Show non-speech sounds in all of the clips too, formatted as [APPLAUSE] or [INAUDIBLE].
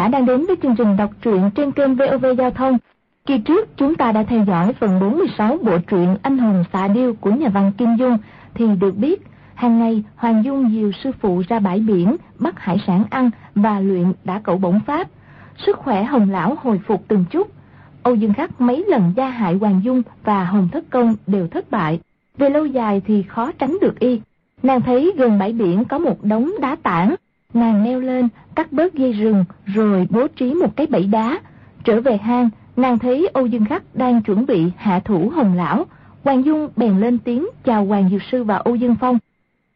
giả đang đến với chương trình đọc truyện trên kênh VOV Giao thông. Kỳ trước, chúng ta đã theo dõi phần 46 bộ truyện Anh hùng xạ điêu của nhà văn Kim Dung thì được biết, hàng ngày Hoàng Dung dìu sư phụ ra bãi biển, bắt hải sản ăn và luyện đã cẩu bổng pháp. Sức khỏe Hồng lão hồi phục từng chút. Âu Dương Khắc mấy lần gia hại Hoàng Dung và Hồng Thất Công đều thất bại. Về lâu dài thì khó tránh được y. Nàng thấy gần bãi biển có một đống đá tảng Nàng leo lên, cắt bớt dây rừng, rồi bố trí một cái bẫy đá. Trở về hang, nàng thấy Âu Dương Khắc đang chuẩn bị hạ thủ Hồng Lão. Hoàng Dung bèn lên tiếng chào Hoàng Diệu Sư và Âu Dương Phong.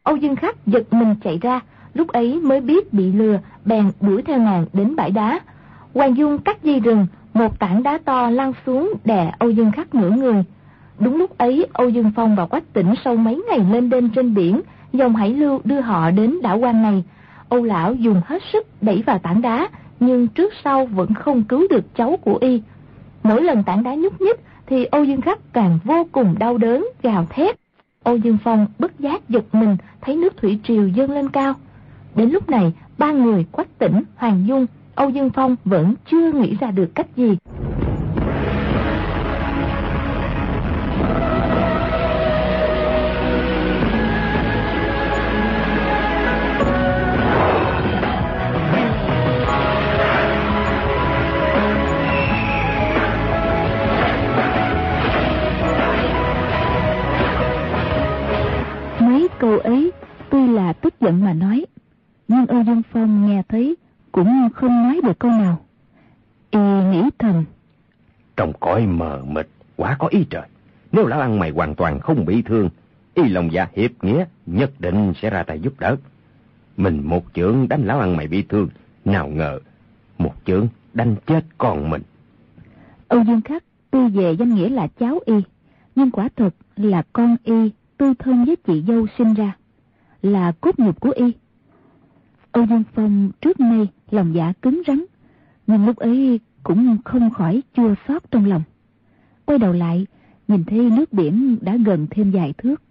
Âu Dương Khắc giật mình chạy ra, lúc ấy mới biết bị lừa, bèn đuổi theo nàng đến bãi đá. Hoàng Dung cắt dây rừng, một tảng đá to lăn xuống đè Âu Dương Khắc nửa người. Đúng lúc ấy, Âu Dương Phong và Quách Tỉnh sau mấy ngày lên đêm trên biển, dòng hải lưu đưa họ đến đảo quan này. Âu lão dùng hết sức đẩy vào tảng đá, nhưng trước sau vẫn không cứu được cháu của y. Mỗi lần tảng đá nhúc nhích thì Âu Dương Khắc càng vô cùng đau đớn, gào thét. Âu Dương Phong bất giác giật mình thấy nước thủy triều dâng lên cao. Đến lúc này, ba người Quách Tỉnh, Hoàng Dung, Âu Dương Phong vẫn chưa nghĩ ra được cách gì. Giận mà nói, nhưng Âu Dương Phong nghe thấy cũng không nói được câu nào. Y nghĩ thầm. Trong cõi mờ mịt, quá có ý trời. Nếu lão ăn mày hoàn toàn không bị thương, y lòng dạ hiệp nghĩa nhất định sẽ ra tay giúp đỡ. Mình một chưởng đánh lão ăn mày bị thương, nào ngờ một chưởng đánh chết con mình. Âu Dương Khắc tuy về danh nghĩa là cháu y, nhưng quả thực là con y tư thân với chị dâu sinh ra, là cốt nhục của y. Âu Dương Phong trước nay lòng dạ cứng rắn, nhưng lúc ấy cũng không khỏi chua xót trong lòng. Quay đầu lại, nhìn thấy nước biển đã gần thêm vài thước.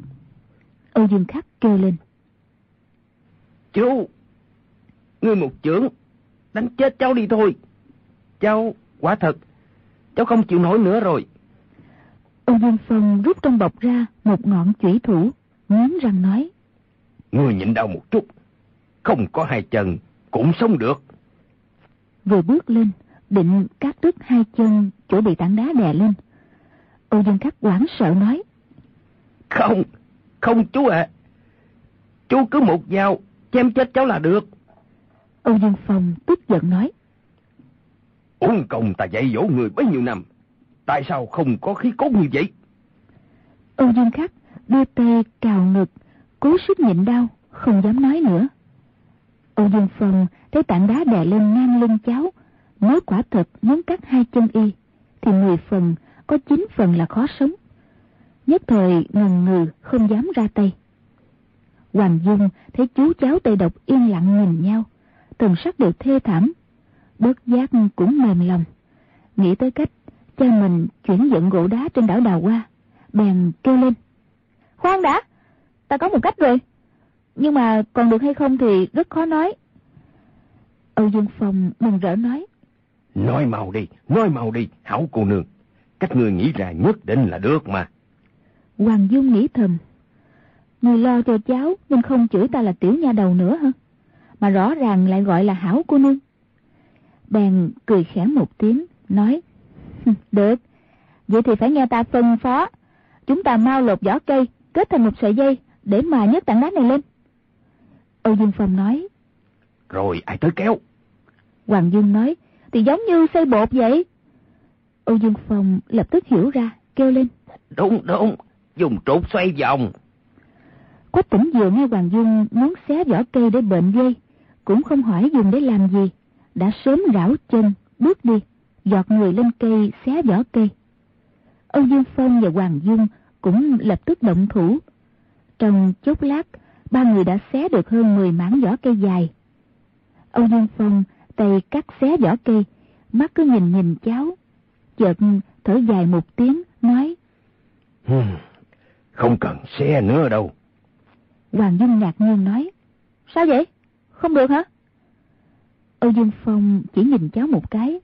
Âu Dương Khắc kêu lên. Chú, ngươi một chưởng, đánh chết cháu đi thôi. Cháu, quả thật, cháu không chịu nổi nữa rồi. Âu Dương Phong rút trong bọc ra một ngọn chủy thủ, nghiến răng nói. Ngươi nhịn đau một chút, không có hai chân, cũng sống được. Vừa bước lên, định cắt đứt hai chân chỗ bị tảng đá đè lên. Âu Dương Khắc hoảng sợ nói. Không, không chú ạ. À. Chú cứ một dao, chém chết cháu là được. Âu Dương Phong tức giận nói. Uống công ta dạy dỗ người bấy nhiêu năm, Tại sao không có khí cốt như vậy? Âu Dương Khắc đưa tay cào ngực, cố sức nhịn đau, không dám nói nữa. Âu Dương Phong thấy tảng đá đè lên ngang lưng cháu, nếu quả thật muốn cắt hai chân y, thì mười phần, có chín phần là khó sống. Nhất thời ngần ngừ không dám ra tay. Hoàng Dung thấy chú cháu tay độc yên lặng nhìn nhau, thần sắc đều thê thảm, bất giác cũng mềm lòng, nghĩ tới cách cha mình chuyển dẫn gỗ đá trên đảo Đào qua, bèn kêu lên. Khoan đã, ta có một cách rồi. Nhưng mà còn được hay không thì rất khó nói. Âu Dương Phong mừng rỡ nói. Nói mau đi, nói mau đi, hảo cô nương. Cách người nghĩ ra nhất định là được mà. Hoàng Dung nghĩ thầm. Người lo cho cháu nên không chửi ta là tiểu nha đầu nữa hả? Mà rõ ràng lại gọi là hảo cô nương. Bèn cười khẽ một tiếng, nói. Được, vậy thì phải nghe ta phân phó. Chúng ta mau lột vỏ cây, kết thành một sợi dây, để mà nhấc tảng đá này lên. Âu Dương Phong nói. Rồi ai tới kéo? Hoàng Dương nói, thì giống như xây bột vậy. Âu Dương Phong lập tức hiểu ra, kêu lên. Đúng, đúng, dùng trục xoay vòng. Quách tỉnh vừa nghe Hoàng Dương muốn xé vỏ cây để bệnh dây, cũng không hỏi dùng để làm gì, đã sớm rảo chân, bước đi giọt người lên cây xé vỏ cây. Âu Dương Phong và Hoàng Dung cũng lập tức động thủ. Trong chốc lát, ba người đã xé được hơn 10 mảng vỏ cây dài. Âu Dương Phong tay cắt xé vỏ cây, mắt cứ nhìn nhìn cháu. Chợt thở dài một tiếng, nói. Không cần xé nữa đâu. Hoàng Dung ngạc nhiên nói. Sao vậy? Không được hả? Âu Dương Phong chỉ nhìn cháu một cái.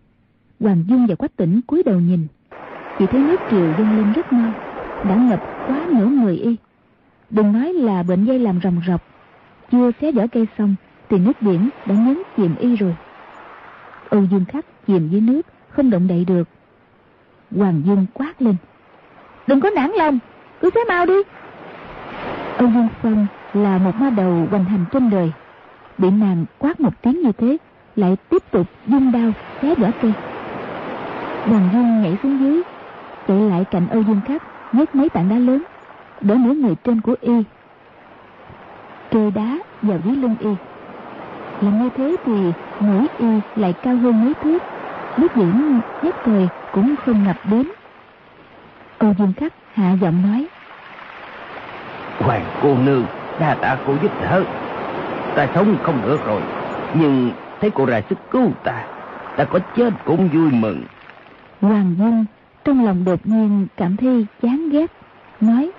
Hoàng Dung và Quách Tỉnh cúi đầu nhìn. Chỉ thấy nước triều dâng lên rất mau, đã ngập quá nửa người y. Đừng nói là bệnh dây làm rồng rọc. Chưa xé vỏ cây xong thì nước biển đã nhấn chìm y rồi. Âu Dương Khắc chìm dưới nước, không động đậy được. Hoàng Dung quát lên. Đừng có nản lòng, cứ xé mau đi. Âu Dương Phong là một ma đầu hoành hành trên đời. Bị nàng quát một tiếng như thế, lại tiếp tục dung đao xé vỏ cây. Hoàng Dung nhảy xuống dưới, chạy lại cạnh Âu Dương Khắc, nhấc mấy tảng đá lớn, đỡ nửa người trên của y. Kê đá vào dưới lưng y. Làm như thế thì mũi y lại cao hơn mấy thước, nước biển nhất thời cũng không ngập đến. Âu Dương Khắc hạ giọng nói. Hoàng cô nương, đa tạ cô giúp đỡ. Ta sống không được rồi, nhưng thấy cô ra sức cứu ta, ta có chết cũng vui mừng. Hoàng Dương trong lòng đột nhiên cảm thấy chán ghét, nói.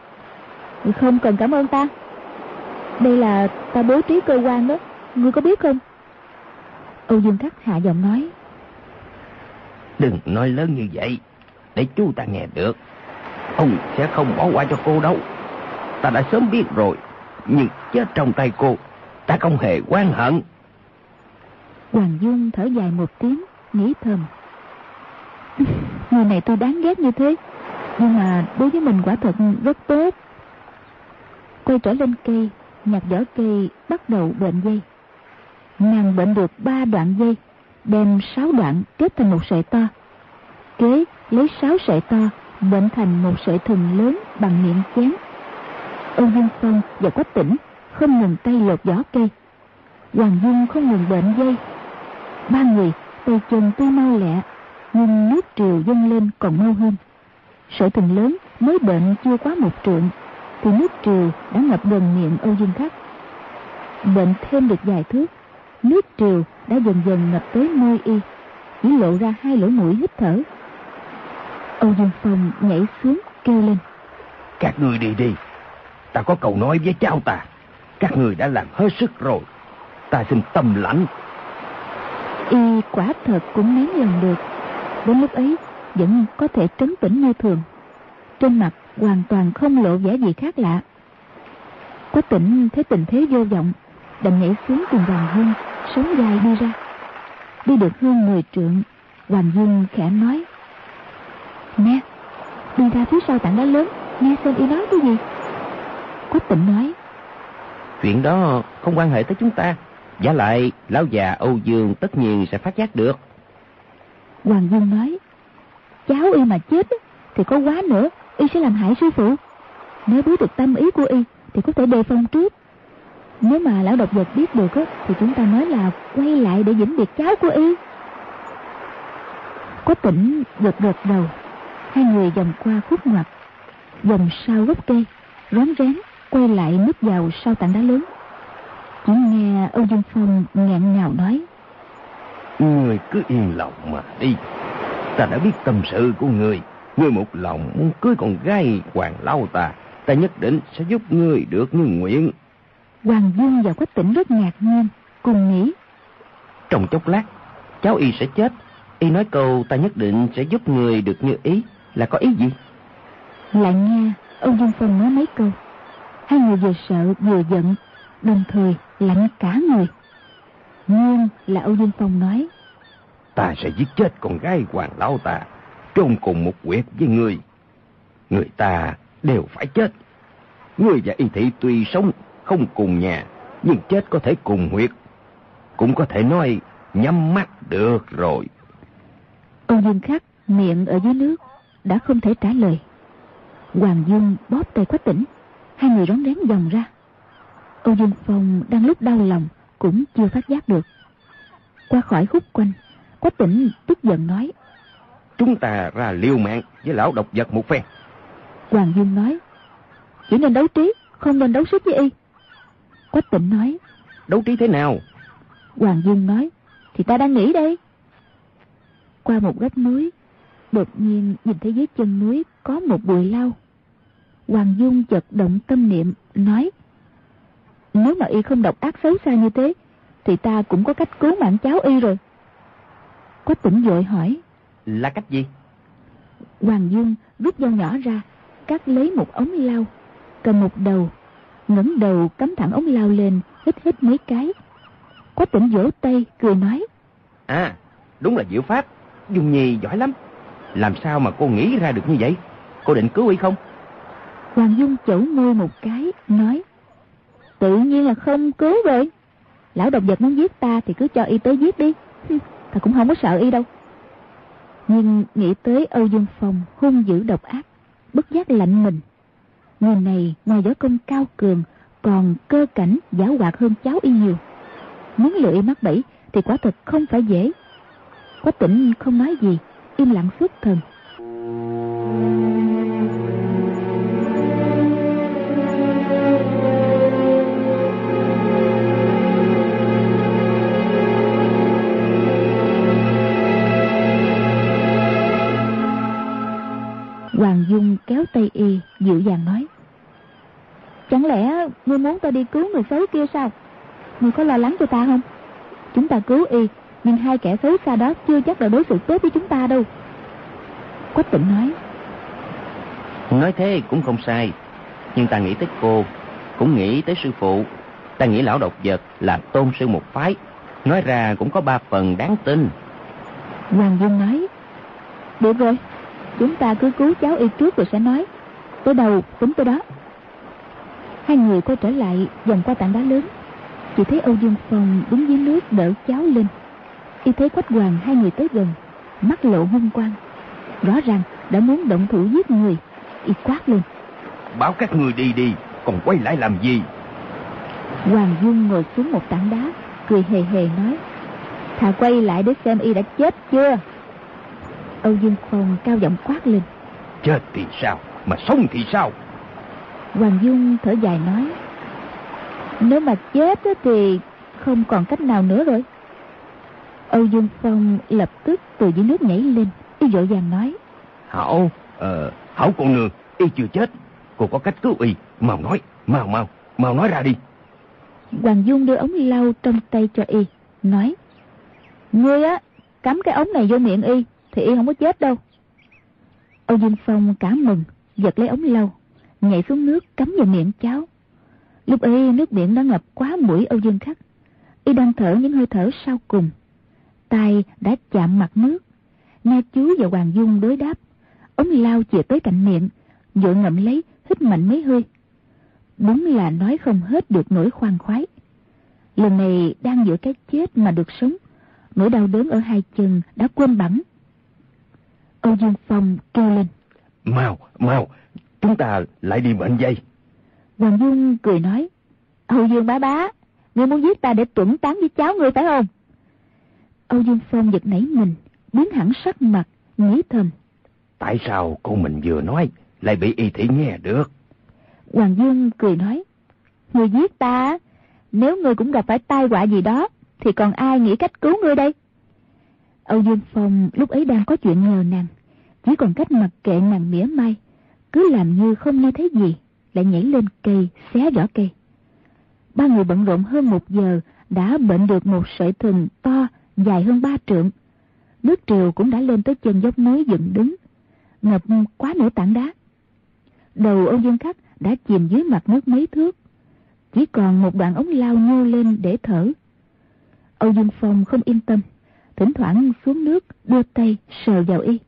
Không cần cảm ơn ta. Đây là ta bố trí cơ quan đó, ngươi có biết không? Âu Dương Khắc hạ giọng nói. Đừng nói lớn như vậy, để chú ta nghe được. Ông sẽ không bỏ qua cho cô đâu. Ta đã sớm biết rồi, nhưng chết trong tay cô, ta không hề quan hận. Hoàng Dương thở dài một tiếng, nghĩ thầm. [LAUGHS] Người này tôi đáng ghét như thế, nhưng mà đối với mình quả thật rất tốt. Quay trở lên cây, nhặt vỏ cây bắt đầu bệnh dây. Nàng bệnh được ba đoạn dây, đem sáu đoạn kết thành một sợi to. Kế lấy sáu sợi to, bệnh thành một sợi thừng lớn bằng miệng chén. Âu Dương Phong và Quách Tỉnh không ngừng tay lột vỏ cây. Hoàng Dung không ngừng bệnh dây. Ba người tay chân tuy mau lẹ, nhưng nước triều dâng lên còn mau hơn. Sợi thừng lớn mới bệnh chưa quá một trượng, thì nước triều đã ngập gần miệng Âu Dương Khắc. Bệnh thêm được vài thước, nước triều đã dần dần ngập tới môi y, chỉ lộ ra hai lỗ mũi hít thở. Âu Dương Phong nhảy xuống kêu lên. Các người đi đi, ta có cầu nói với cháu ta. Các người đã làm hết sức rồi, ta xin tâm lãnh. Y quả thật cũng nén lòng được. Đến lúc ấy vẫn có thể trấn tĩnh như thường. Trên mặt hoàn toàn không lộ vẻ gì khác lạ. Quách tỉnh thấy tình thế vô vọng, đành nhảy xuống cùng Hoàng Dương, sống dài đi ra. Đi được hơn 10 trượng, Hoàng Dương khẽ nói. Nè, đi ra phía sau tảng đá lớn, nghe xem y nói cái gì. Quách tỉnh nói. Chuyện đó không quan hệ tới chúng ta. Giả lại, lão già Âu Dương tất nhiên sẽ phát giác được. Hoàng Dương nói. Cháu y mà chết thì có quá nữa, y sẽ làm hại sư phụ. Nếu biết được tâm ý của y thì có thể đề phòng trước. Nếu mà lão độc vật biết được á, thì chúng ta nói là quay lại để vĩnh biệt cháu của y. có tỉnh gật gật đầu. Hai người vòng qua khúc ngoặt, vòng sau gốc cây, rón rén quay lại núp vào sau tảng đá lớn. Chỉ nghe Âu Dương Phong nghẹn ngào nói. Người cứ yên lòng mà đi. Ta đã biết tâm sự của người. Người một lòng muốn cưới con gái hoàng lao ta. Ta nhất định sẽ giúp người được như nguyện. Hoàng Dương và Quách Tỉnh rất ngạc nhiên, cùng nghĩ. Trong chốc lát, cháu y sẽ chết. Y nói câu ta nhất định sẽ giúp người được như ý là có ý gì? Lại nghe Âu Dương Phong nói mấy câu. Hai người vừa sợ vừa giận, đồng thời lạnh cả người. Nhưng là Âu Dương Phong nói. Ta sẽ giết chết con gái hoàng lão ta, chôn cùng một quyệt với người. Người ta đều phải chết. Người và y thị tuy sống không cùng nhà, nhưng chết có thể cùng huyệt. Cũng có thể nói nhắm mắt được rồi. Âu Dương Khắc miệng ở dưới nước, đã không thể trả lời. Hoàng Dương bóp tay Quách Tỉnh, hai người rón rén dòng ra. Âu Dương Phong đang lúc đau lòng cũng chưa phát giác được. Qua khỏi khúc quanh, Quách Tỉnh tức giận nói. Chúng ta ra liều mạng với lão độc vật một phen. Hoàng Dương nói. Chỉ nên đấu trí, không nên đấu sức với y. Quách Tỉnh nói. Đấu trí thế nào? Hoàng Dương nói. Thì ta đang nghĩ đây. Qua một góc núi, đột nhiên nhìn thấy dưới chân núi có một bụi lau. Hoàng Dung chợt động tâm niệm, nói. Nếu mà y không độc ác xấu xa như thế, thì ta cũng có cách cứu mạng cháu y rồi. Quách tỉnh dội hỏi. Là cách gì? Hoàng Dương rút dao nhỏ ra, cắt lấy một ống lao, cầm một đầu, ngẩng đầu cắm thẳng ống lao lên, hít hít mấy cái. Quách tỉnh vỗ tay, cười nói. À, đúng là diệu pháp, Dung Nhi giỏi lắm. Làm sao mà cô nghĩ ra được như vậy? Cô định cứu y không? Hoàng Dung chẩu môi một cái, nói. Tự nhiên là không cứu rồi. Lão độc vật muốn giết ta thì cứ cho y tới giết đi. ta cũng không có sợ y đâu. Nhưng nghĩ tới Âu Dương Phong hung dữ độc ác, bất giác lạnh mình. Người này ngoài võ công cao cường, còn cơ cảnh giả hoạt hơn cháu y nhiều. Muốn lựa y mắc bẫy thì quả thật không phải dễ. Quách tỉnh không nói gì, im lặng suốt thần. Dịu dàng nói. Chẳng lẽ ngươi muốn ta đi cứu người xấu kia sao? Ngươi có lo lắng cho ta không? Chúng ta cứu y, nhưng hai kẻ xấu xa đó chưa chắc là đối xử tốt với chúng ta đâu. Quách tịnh nói. Nói thế cũng không sai, nhưng ta nghĩ tới cô, cũng nghĩ tới sư phụ. Ta nghĩ lão độc vật là tôn sư một phái, nói ra cũng có ba phần đáng tin. Hoàng Dung nói. Được rồi, Chúng ta cứ cứu cháu y trước rồi sẽ nói Tới đầu tính tới đó. Hai người quay trở lại dần qua tảng đá lớn. Chỉ thấy Âu Dương Phong đứng dưới nước đỡ cháu lên. Y thấy quách hoàng hai người tới gần Mắt lộ hung quang. Rõ ràng đã muốn động thủ giết người Y quát lên. Bảo các người đi đi Còn quay lại làm gì? Hoàng Dung ngồi xuống một tảng đá Cười hề hề nói Thà quay lại để xem y đã chết chưa? Âu Dương Phong cao giọng quát lên Chết thì sao Mà sống thì sao? Hoàng Dung thở dài nói Nếu mà chết thì không còn cách nào nữa rồi. Âu Dương Phong lập tức từ dưới nước nhảy lên Y dội vàng nói Hảo, ờ, Hảo cô nương Y chưa chết Cô có cách cứu Y Mau nói, mau mau, mau nói ra đi. Hoàng Dung đưa ống lau trong tay cho Y Nói Ngươi á, cắm cái ống này vô miệng Y thì y không có chết đâu. Âu dương phong cảm mừng giật lấy ống lau, nhảy xuống nước cắm vào miệng cháu. Lúc ấy nước biển đã ngập quá mũi âu dương khắc. Y đang thở những hơi thở sau cùng. Tay đã chạm mặt nước. Nghe chú và hoàng dung đối đáp. Ống lao chìa tới cạnh miệng, vội ngậm lấy, hít mạnh mấy hơi. Đúng là nói không hết được nỗi khoan khoái. Lần này đang giữa cái chết mà được sống, nỗi đau đớn ở hai chân đã quên bẵng. Âu Dương Phong kêu lên. Mau, mau, chúng ta lại đi mệnh dây. Hoàng Dung cười nói. Âu Dương bá bá, ngươi muốn giết ta để tuẩn tán với cháu ngươi phải không? Âu Dương Phong giật nảy mình, biến hẳn sắc mặt, nghĩ thầm. Tại sao cô mình vừa nói lại bị y thị nghe được? Hoàng Dương cười nói. Ngươi giết ta, nếu ngươi cũng gặp phải tai họa gì đó, thì còn ai nghĩ cách cứu ngươi đây? Âu Dương Phong lúc ấy đang có chuyện nhờ nàng, chỉ còn cách mặc kệ nàng mỉa mai, cứ làm như không nghe thấy gì, lại nhảy lên cây, xé vỏ cây. Ba người bận rộn hơn một giờ đã bệnh được một sợi thừng to, dài hơn ba trượng. Nước triều cũng đã lên tới chân dốc núi dựng đứng, ngập quá nửa tảng đá. Đầu ông Dương Khắc đã chìm dưới mặt nước mấy thước, chỉ còn một đoạn ống lao nhô lên để thở. Âu Dương Phong không yên tâm, thỉnh thoảng xuống nước đưa tay sờ vào y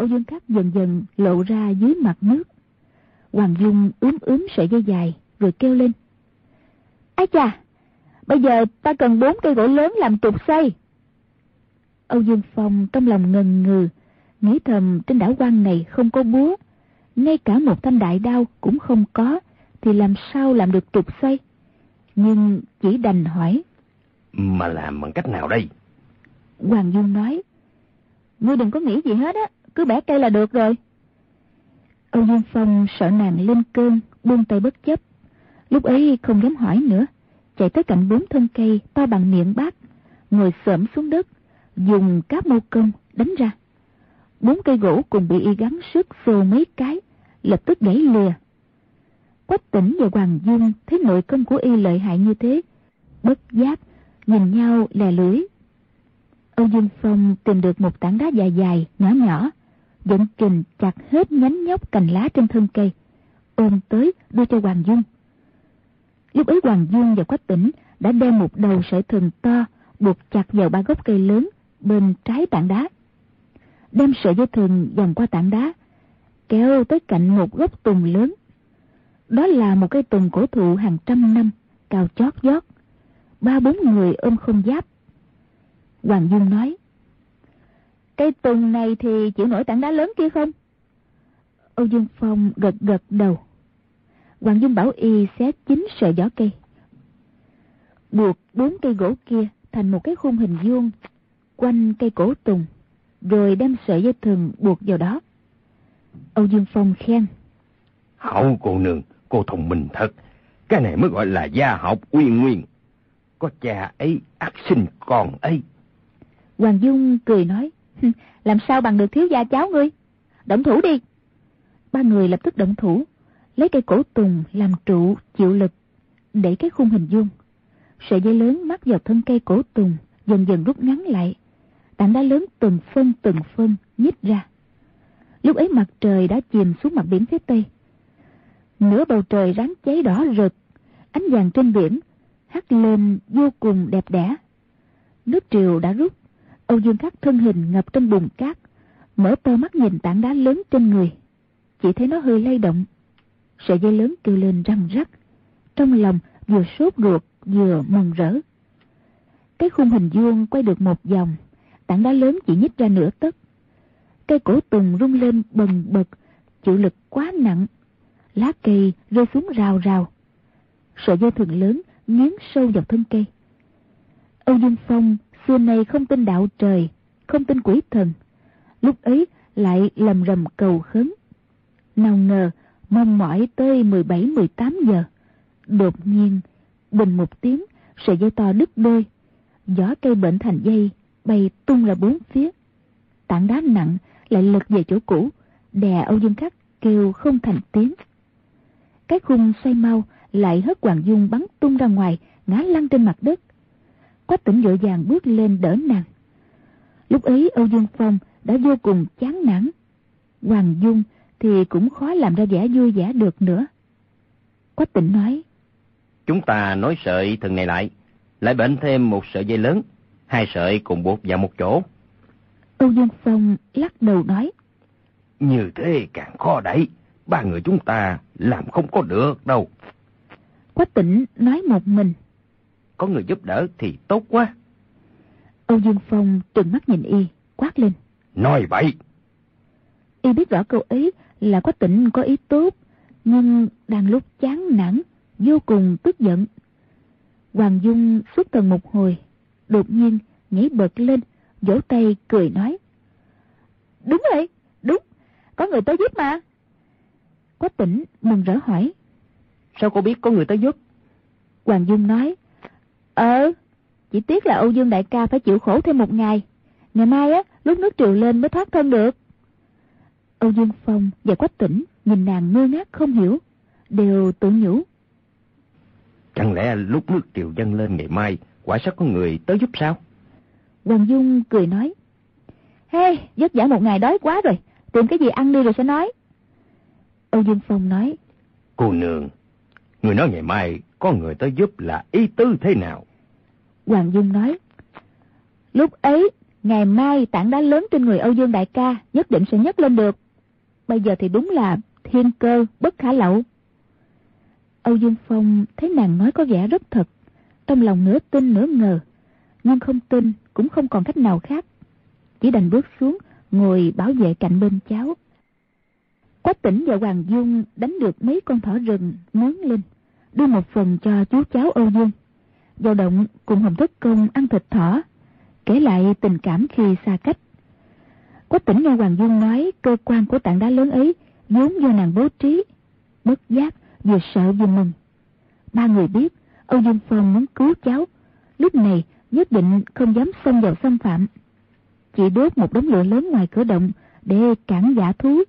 Âu Dương Khắc dần dần lộ ra dưới mặt nước. Hoàng Dung ướm ướm sợi dây dài, rồi kêu lên. Ái chà, bây giờ ta cần bốn cây gỗ lớn làm trục xây. Âu Dương Phong trong lòng ngần ngừ, nghĩ thầm trên đảo quan này không có búa, ngay cả một thanh đại đao cũng không có, thì làm sao làm được trục xây? Nhưng chỉ đành hỏi. Mà làm bằng cách nào đây? Hoàng Dung nói. Ngươi đừng có nghĩ gì hết á, cứ bẻ cây là được rồi. Âu Dương Phong sợ nàng lên cơn, buông tay bất chấp. Lúc ấy không dám hỏi nữa, chạy tới cạnh bốn thân cây to bằng miệng bát, ngồi xổm xuống đất, dùng cáp mâu công đánh ra. Bốn cây gỗ cùng bị y gắn sức xô mấy cái, lập tức gãy lìa. Quách tỉnh và Hoàng Dung thấy nội công của y lợi hại như thế, bất giác, nhìn nhau lè lưỡi. Âu Dương Phong tìm được một tảng đá dài dài, nhỏ nhỏ, dẫn kình chặt hết nhánh nhóc cành lá trên thân cây, ôm tới đưa cho Hoàng Dung. Lúc ấy Hoàng Dung và Quách Tỉnh đã đem một đầu sợi thừng to buộc chặt vào ba gốc cây lớn bên trái tảng đá. Đem sợi dây thừng vòng qua tảng đá, kéo tới cạnh một gốc tùng lớn. Đó là một cây tùng cổ thụ hàng trăm năm, cao chót vót. Ba bốn người ôm không giáp. Hoàng Dung nói, Cây tùng này thì chịu nổi tảng đá lớn kia không? Âu Dương Phong gật gật đầu. Hoàng Dung bảo y xé chín sợi gió cây. Buộc bốn cây gỗ kia thành một cái khung hình vuông quanh cây cổ tùng, rồi đem sợi dây thừng buộc vào đó. Âu Dương Phong khen. Hậu cô nương, cô thông minh thật. Cái này mới gọi là gia học uyên nguyên. Có cha ấy ác sinh con ấy. Hoàng Dung cười nói. Làm sao bằng được thiếu gia cháu ngươi? Động thủ đi. Ba người lập tức động thủ, lấy cây cổ tùng làm trụ chịu lực, để cái khung hình vuông. Sợi dây lớn mắc vào thân cây cổ tùng, dần dần rút ngắn lại. Tảng đá lớn từng phân từng phân nhích ra. Lúc ấy mặt trời đã chìm xuống mặt biển phía tây. Nửa bầu trời ráng cháy đỏ rực, ánh vàng trên biển hắt lên vô cùng đẹp đẽ. Nước triều đã rút, Âu Dương Khắc thân hình ngập trong bùn cát, mở to mắt nhìn tảng đá lớn trên người. Chỉ thấy nó hơi lay động. Sợi dây lớn kêu lên răng rắc. Trong lòng vừa sốt ruột vừa mừng rỡ. Cái khung hình vuông quay được một vòng, tảng đá lớn chỉ nhích ra nửa tấc. Cây cổ tùng rung lên bần bật, chịu lực quá nặng. Lá cây rơi xuống rào rào. Sợi dây thừng lớn nghiến sâu vào thân cây. Âu Dương Phong xưa nay không tin đạo trời, không tin quỷ thần. Lúc ấy lại lầm rầm cầu khấn. Nào ngờ, mong mỏi tới 17-18 giờ. Đột nhiên, bình một tiếng, sợi dây to đứt đôi. Gió cây bệnh thành dây, bay tung ra bốn phía. Tảng đá nặng lại lật về chỗ cũ, đè Âu Dương Khắc kêu không thành tiếng. Cái khung xoay mau lại hất Hoàng Dung bắn tung ra ngoài, ngã lăn trên mặt đất. Quách tỉnh vội vàng bước lên đỡ nàng. Lúc ấy Âu Dương Phong đã vô cùng chán nản. Hoàng Dung thì cũng khó làm ra vẻ vui vẻ được nữa. Quách tỉnh nói. Chúng ta nói sợi thừng này lại, lại bệnh thêm một sợi dây lớn, hai sợi cùng buộc vào một chỗ. Âu Dương Phong lắc đầu nói. Như thế càng khó đẩy, ba người chúng ta làm không có được đâu. Quách tỉnh nói một mình có người giúp đỡ thì tốt quá. Âu Dương Phong trừng mắt nhìn y, quát lên. Nói vậy. Y biết rõ câu ấy là có tỉnh có ý tốt, nhưng đang lúc chán nản, vô cùng tức giận. Hoàng Dung xuất thần một hồi, đột nhiên nhảy bật lên, vỗ tay cười nói. Đúng vậy, đúng, có người tới giúp mà. Quách tỉnh mừng rỡ hỏi. Sao cô biết có người tới giúp? Hoàng Dung nói. Ờ, chỉ tiếc là Âu Dương đại ca phải chịu khổ thêm một ngày. Ngày mai á, lúc nước triều lên mới thoát thân được. Âu Dương Phong và Quách Tỉnh nhìn nàng ngơ ngác không hiểu, đều tự nhủ. Chẳng lẽ lúc nước triều dâng lên ngày mai, quả sẽ có người tới giúp sao? Hoàng Dung cười nói. Hey, vất vả một ngày đói quá rồi, tìm cái gì ăn đi rồi sẽ nói. Âu Dương Phong nói. Cô nương, người nói ngày mai có người tới giúp là ý tứ thế nào? Hoàng Dung nói. Lúc ấy, ngày mai tảng đá lớn trên người Âu Dương Đại ca nhất định sẽ nhấc lên được. Bây giờ thì đúng là thiên cơ bất khả lậu. Âu Dương Phong thấy nàng nói có vẻ rất thật. Trong lòng nửa tin nửa ngờ. Nhưng không tin cũng không còn cách nào khác. Chỉ đành bước xuống ngồi bảo vệ cạnh bên cháu. Quách tỉnh và Hoàng Dung đánh được mấy con thỏ rừng nướng lên đưa một phần cho chú cháu Âu Dương giao động cùng Hồng Thất Công ăn thịt thỏ, kể lại tình cảm khi xa cách. Quách tỉnh nghe Hoàng Dung nói cơ quan của tảng đá lớn ấy vốn do nàng bố trí, bất giác vừa sợ vừa mừng. Ba người biết Âu Dương Phong muốn cứu cháu, lúc này nhất định không dám xông vào xâm phạm. Chỉ đốt một đống lửa lớn ngoài cửa động để cản giả thú.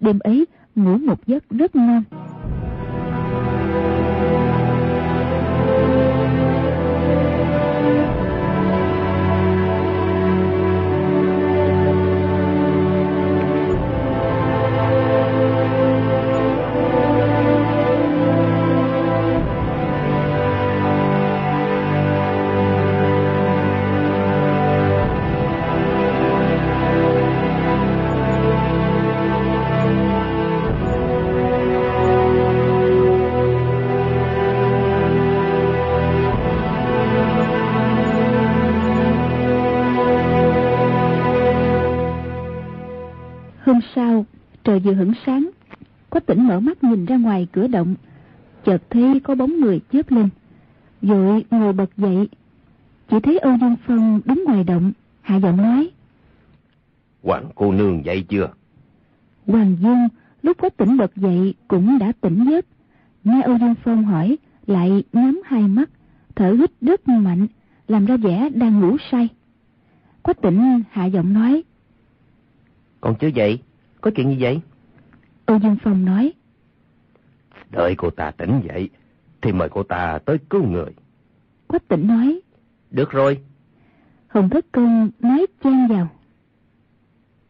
Đêm ấy ngủ một giấc rất ngon. Vừa hửng sáng. Có tỉnh mở mắt nhìn ra ngoài cửa động. Chợt thấy có bóng người chớp lên. Vội ngồi bật dậy. Chỉ thấy âu dương phong đứng ngoài động hạ giọng nói. Hoàng cô nương dậy chưa? Hoàng dương lúc có tỉnh bật dậy cũng đã tỉnh giấc. Nghe âu dương phong hỏi lại nhắm hai mắt thở hít rất mạnh làm ra vẻ đang ngủ say. Quách tỉnh hạ giọng nói. Còn chưa dậy? Có chuyện gì vậy? Âu Dương Phong nói. Đợi cô ta tỉnh dậy, thì mời cô ta tới cứu người. Quách tỉnh nói. Được rồi. Hồng Thất Công nói chen vào.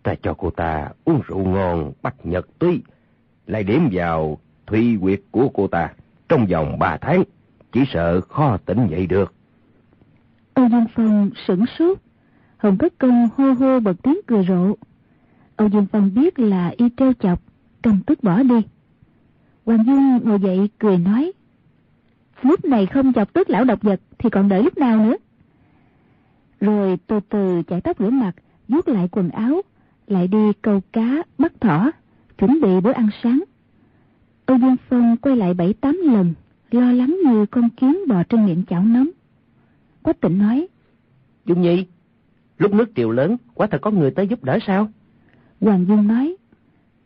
Ta cho cô ta uống rượu ngon bắt nhật túy, lại điểm vào thủy quyệt của cô ta trong vòng ba tháng, chỉ sợ khó tỉnh dậy được. Âu Dương Phong sửng sốt, Hồng Thất Công hô hô bật tiếng cười rộ. Âu Dương Phong biết là y trêu chọc, cầm tức bỏ đi. Hoàng Dương ngồi dậy cười nói, lúc này không chọc tức lão độc vật thì còn đợi lúc nào nữa. Rồi từ từ chải tóc rửa mặt, vuốt lại quần áo, lại đi câu cá, bắt thỏ, chuẩn bị bữa ăn sáng. Âu Dương Phong quay lại bảy tám lần, lo lắng như con kiến bò trên miệng chảo nấm. Quách tịnh nói, Dung Nhi, lúc nước triều lớn, quả thật có người tới giúp đỡ sao? Hoàng Dung nói,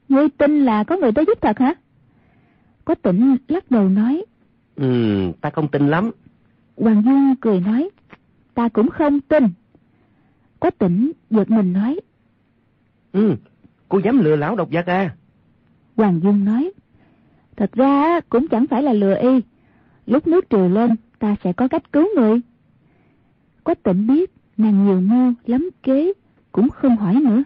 Ngươi tin là có người tới giúp thật hả? Có tỉnh lắc đầu nói, Ừ, ta không tin lắm. Hoàng Dung cười nói, ta cũng không tin. Có tỉnh giật mình nói, Ừ, cô dám lừa lão độc giác à? Hoàng Dung nói, thật ra cũng chẳng phải là lừa y. Lúc nước triều lên, ta sẽ có cách cứu người. Có tỉnh biết, nàng nhiều mưu, lắm kế, cũng không hỏi nữa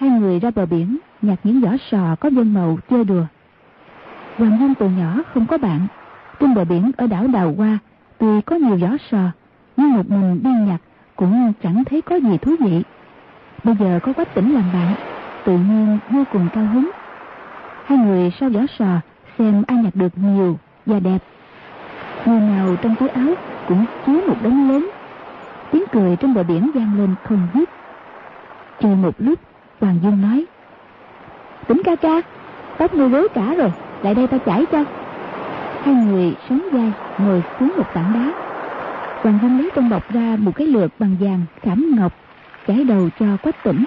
hai người ra bờ biển, nhặt những vỏ sò có vân màu chơi đùa. Hoàng dung từ nhỏ không có bạn. Trên bờ biển ở đảo đào hoa, tuy có nhiều vỏ sò, nhưng một mình đi nhặt cũng chẳng thấy có gì thú vị. Bây giờ có quách tỉnh làm bạn, tự nhiên vô cùng cao hứng. Hai người sau vỏ sò xem ai nhặt được nhiều và đẹp. Người nào trong túi áo cũng chứa một đống lớn. Tiếng cười trên bờ biển vang lên không dứt chơi một lúc Hoàng Dung nói. Tỉnh ca ca, Tóc ngươi rối cả rồi, Lại đây ta chảy cho. Hai người sóng vai ngồi xuống một tảng đá. Hoàng Dung lấy trong bọc ra một cái lược bằng vàng khảm ngọc, chải đầu cho quách tỉnh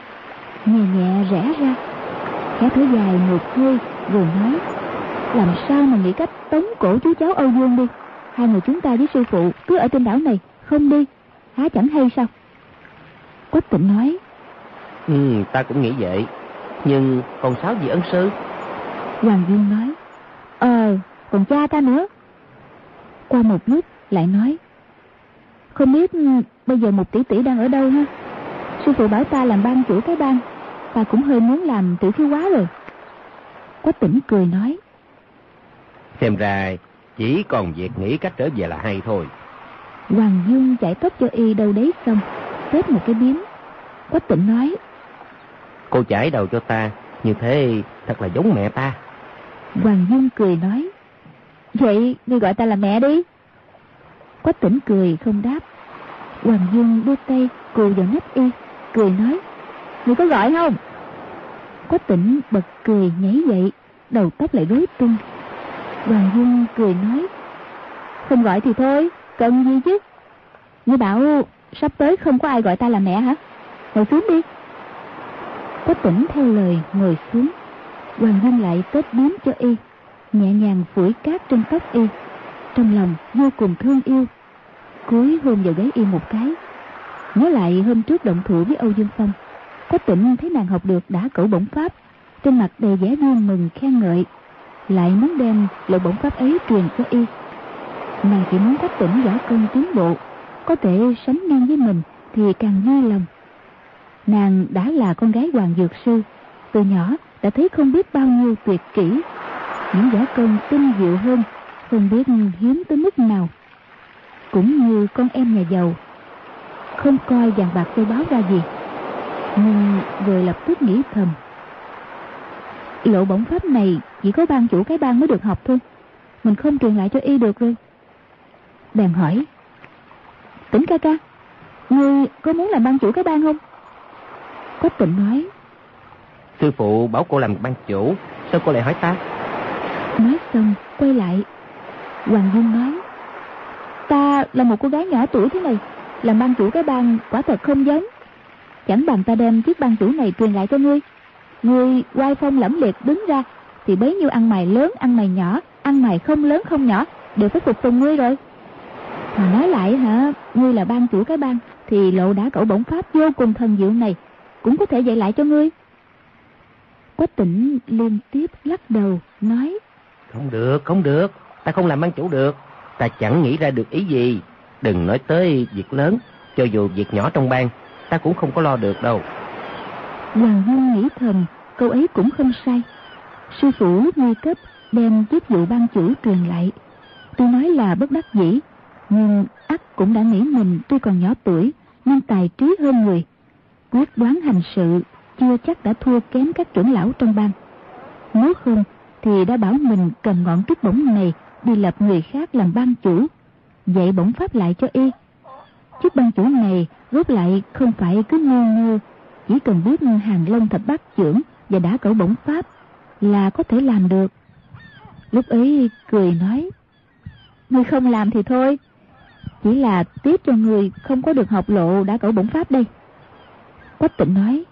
nhẹ nhẹ rẽ ra. Khẽ thở dài một hơi, rồi nói, làm sao mà nghĩ cách tống cổ chú cháu âu dương đi? Hai người chúng ta với sư phụ cứ ở trên đảo này, không đi, há chẳng hay sao? Quách tỉnh nói Ừ, ta cũng nghĩ vậy. Nhưng còn sáu gì ân sư? Hoàng Dương nói. Ờ, còn cha ta nữa. Qua một lúc lại nói. Không biết bây giờ một tỷ tỷ đang ở đâu ha? Sư phụ bảo ta làm ban chủ cái ban. Ta cũng hơi muốn làm tử khí quá rồi. Quách tỉnh cười nói. Xem ra chỉ còn việc nghĩ cách trở về là hay thôi. Hoàng Dương chạy tóc cho y đâu đấy xong. Tết một cái biếm. Quách tỉnh nói. Cô chải đầu cho ta, như thế thật là giống mẹ ta. Hoàng Dung cười nói, Vậy ngươi gọi ta là mẹ đi. Quách tỉnh cười không đáp. Hoàng Dung đưa tay cù vào nách y, cười nói, Ngươi có gọi không? Quách tỉnh bật cười nhảy dậy, đầu tóc lại rối tung. Hoàng Dung cười nói, Không gọi thì thôi, Cần gì chứ? Ngươi bảo sắp tới không có ai gọi ta là mẹ hả? Ngồi xuống đi. Quách tỉnh theo lời ngồi xuống. Hoàng Dung lại tết bám cho y, nhẹ nhàng phủi cát trên tóc y. Trong lòng vô cùng thương yêu. Cúi hôn vào gáy y một cái. Nhớ lại hôm trước động thủ với Âu Dương Phong. Quách tỉnh thấy nàng học được đã cẩu bổng pháp. Trên mặt đầy vẻ vui mừng khen ngợi. Lại muốn đem lộ bổng pháp ấy truyền cho y. Nàng chỉ muốn quách tỉnh võ công tiến bộ có thể sánh ngang với mình thì càng vui lòng. Nàng đã là con gái hoàng dược sư, từ nhỏ đã thấy không biết bao nhiêu tuyệt kỹ, những võ công tinh diệu hơn, không biết hiếm tới mức nào. Cũng như con em nhà giàu, không coi vàng bạc tôi báo ra gì, nhưng rồi lập tức nghĩ thầm. Lộ bổng pháp này chỉ có ban chủ cái bang mới được học thôi, mình không truyền lại cho y được rồi. Bèn hỏi, Tỉnh ca ca Ngươi có muốn làm ban chủ cái bang không Quách tịnh nói. Sư phụ bảo cô làm ban chủ Sao cô lại hỏi ta? Nói xong quay lại. Hoàng Dung nói Ta là một cô gái nhỏ tuổi thế này Làm ban chủ cái bang quả thật không giống. Chẳng bằng ta đem chiếc ban chủ này truyền lại cho ngươi. Ngươi quay phong lẫm liệt đứng ra Thì bấy nhiêu ăn mày lớn ăn mày nhỏ Ăn mày không lớn không nhỏ Đều phải phục tùng ngươi rồi. Mà nói lại hả, ngươi là ban chủ cái bang, thì lộ đã cậu bổng pháp vô cùng thần diệu này, cũng có thể dạy lại cho ngươi. Quách tỉnh liên tiếp lắc đầu, nói. Không được, không được, ta không làm ban chủ được, ta chẳng nghĩ ra được ý gì. Đừng nói tới việc lớn, cho dù việc nhỏ trong bang, ta cũng không có lo được đâu. Hoàng Hương nghĩ thầm, câu ấy cũng không sai. Sư phụ nguy cấp đem chức vụ ban chủ truyền lại. Tôi nói là bất đắc dĩ, nhưng ắt cũng đã nghĩ mình tuy còn nhỏ tuổi nhưng tài trí hơn người quyết đoán hành sự chưa chắc đã thua kém các trưởng lão trong bang. Nếu không, thì đã bảo mình cầm ngọn trúc bổng này đi lập người khác làm ban chủ, dạy bổng pháp lại cho y. Chức ban chủ này rốt lại không phải cứ ngu ngơ, chỉ cần biết hàng long thập bát trưởng và đã cẩu bổng pháp là có thể làm được. Lúc ấy cười nói ngươi không làm thì thôi, chỉ là tiếc cho người không có được học lộ đã cẩu bổng pháp đây. Quách tịnh nói.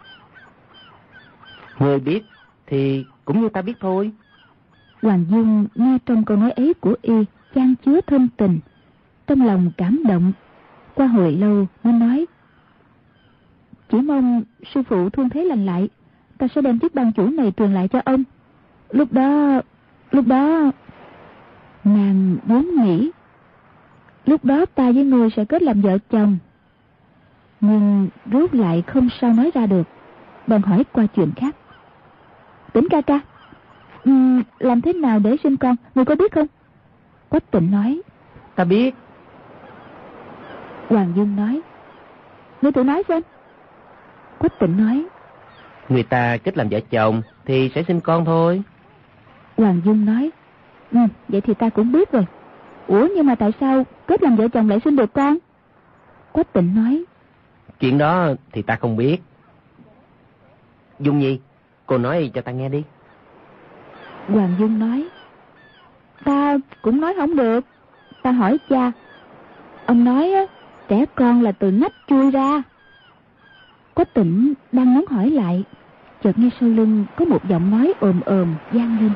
Người biết thì cũng như ta biết thôi. Hoàng Dung nghe trong câu nói ấy của y chan chứa thâm tình. Trong lòng cảm động. Qua hồi lâu mới nói. Chỉ mong sư phụ thương thế lành lại. Ta sẽ đem chiếc ban chủ này truyền lại cho ông. Lúc đó... Lúc đó... Nàng vốn nghĩ Lúc đó ta với ngươi sẽ kết làm vợ chồng Nhưng rốt lại không sao nói ra được. Bèn hỏi qua chuyện khác. Tỉnh ca ca um, Làm thế nào để sinh con? Ngươi có biết không? Quách tịnh nói. Ta biết. Hoàng Dương nói. Ngươi tự nói xem. Quách tịnh nói. Người ta kết làm vợ chồng Thì sẽ sinh con thôi. Hoàng Dương nói. Ừ vậy thì ta cũng biết rồi. Ủa nhưng mà tại sao kết làm vợ chồng lại sinh được con? Quách tịnh nói. Chuyện đó thì ta không biết. Dung Nhi, cô nói cho ta nghe đi. Hoàng Dung nói. Ta cũng nói không được. Ta hỏi cha. Ông nói á, trẻ con là từ nách chui ra. Quách tịnh đang muốn hỏi lại. Chợt nghe sau lưng có một giọng nói ồm ồm vang lên.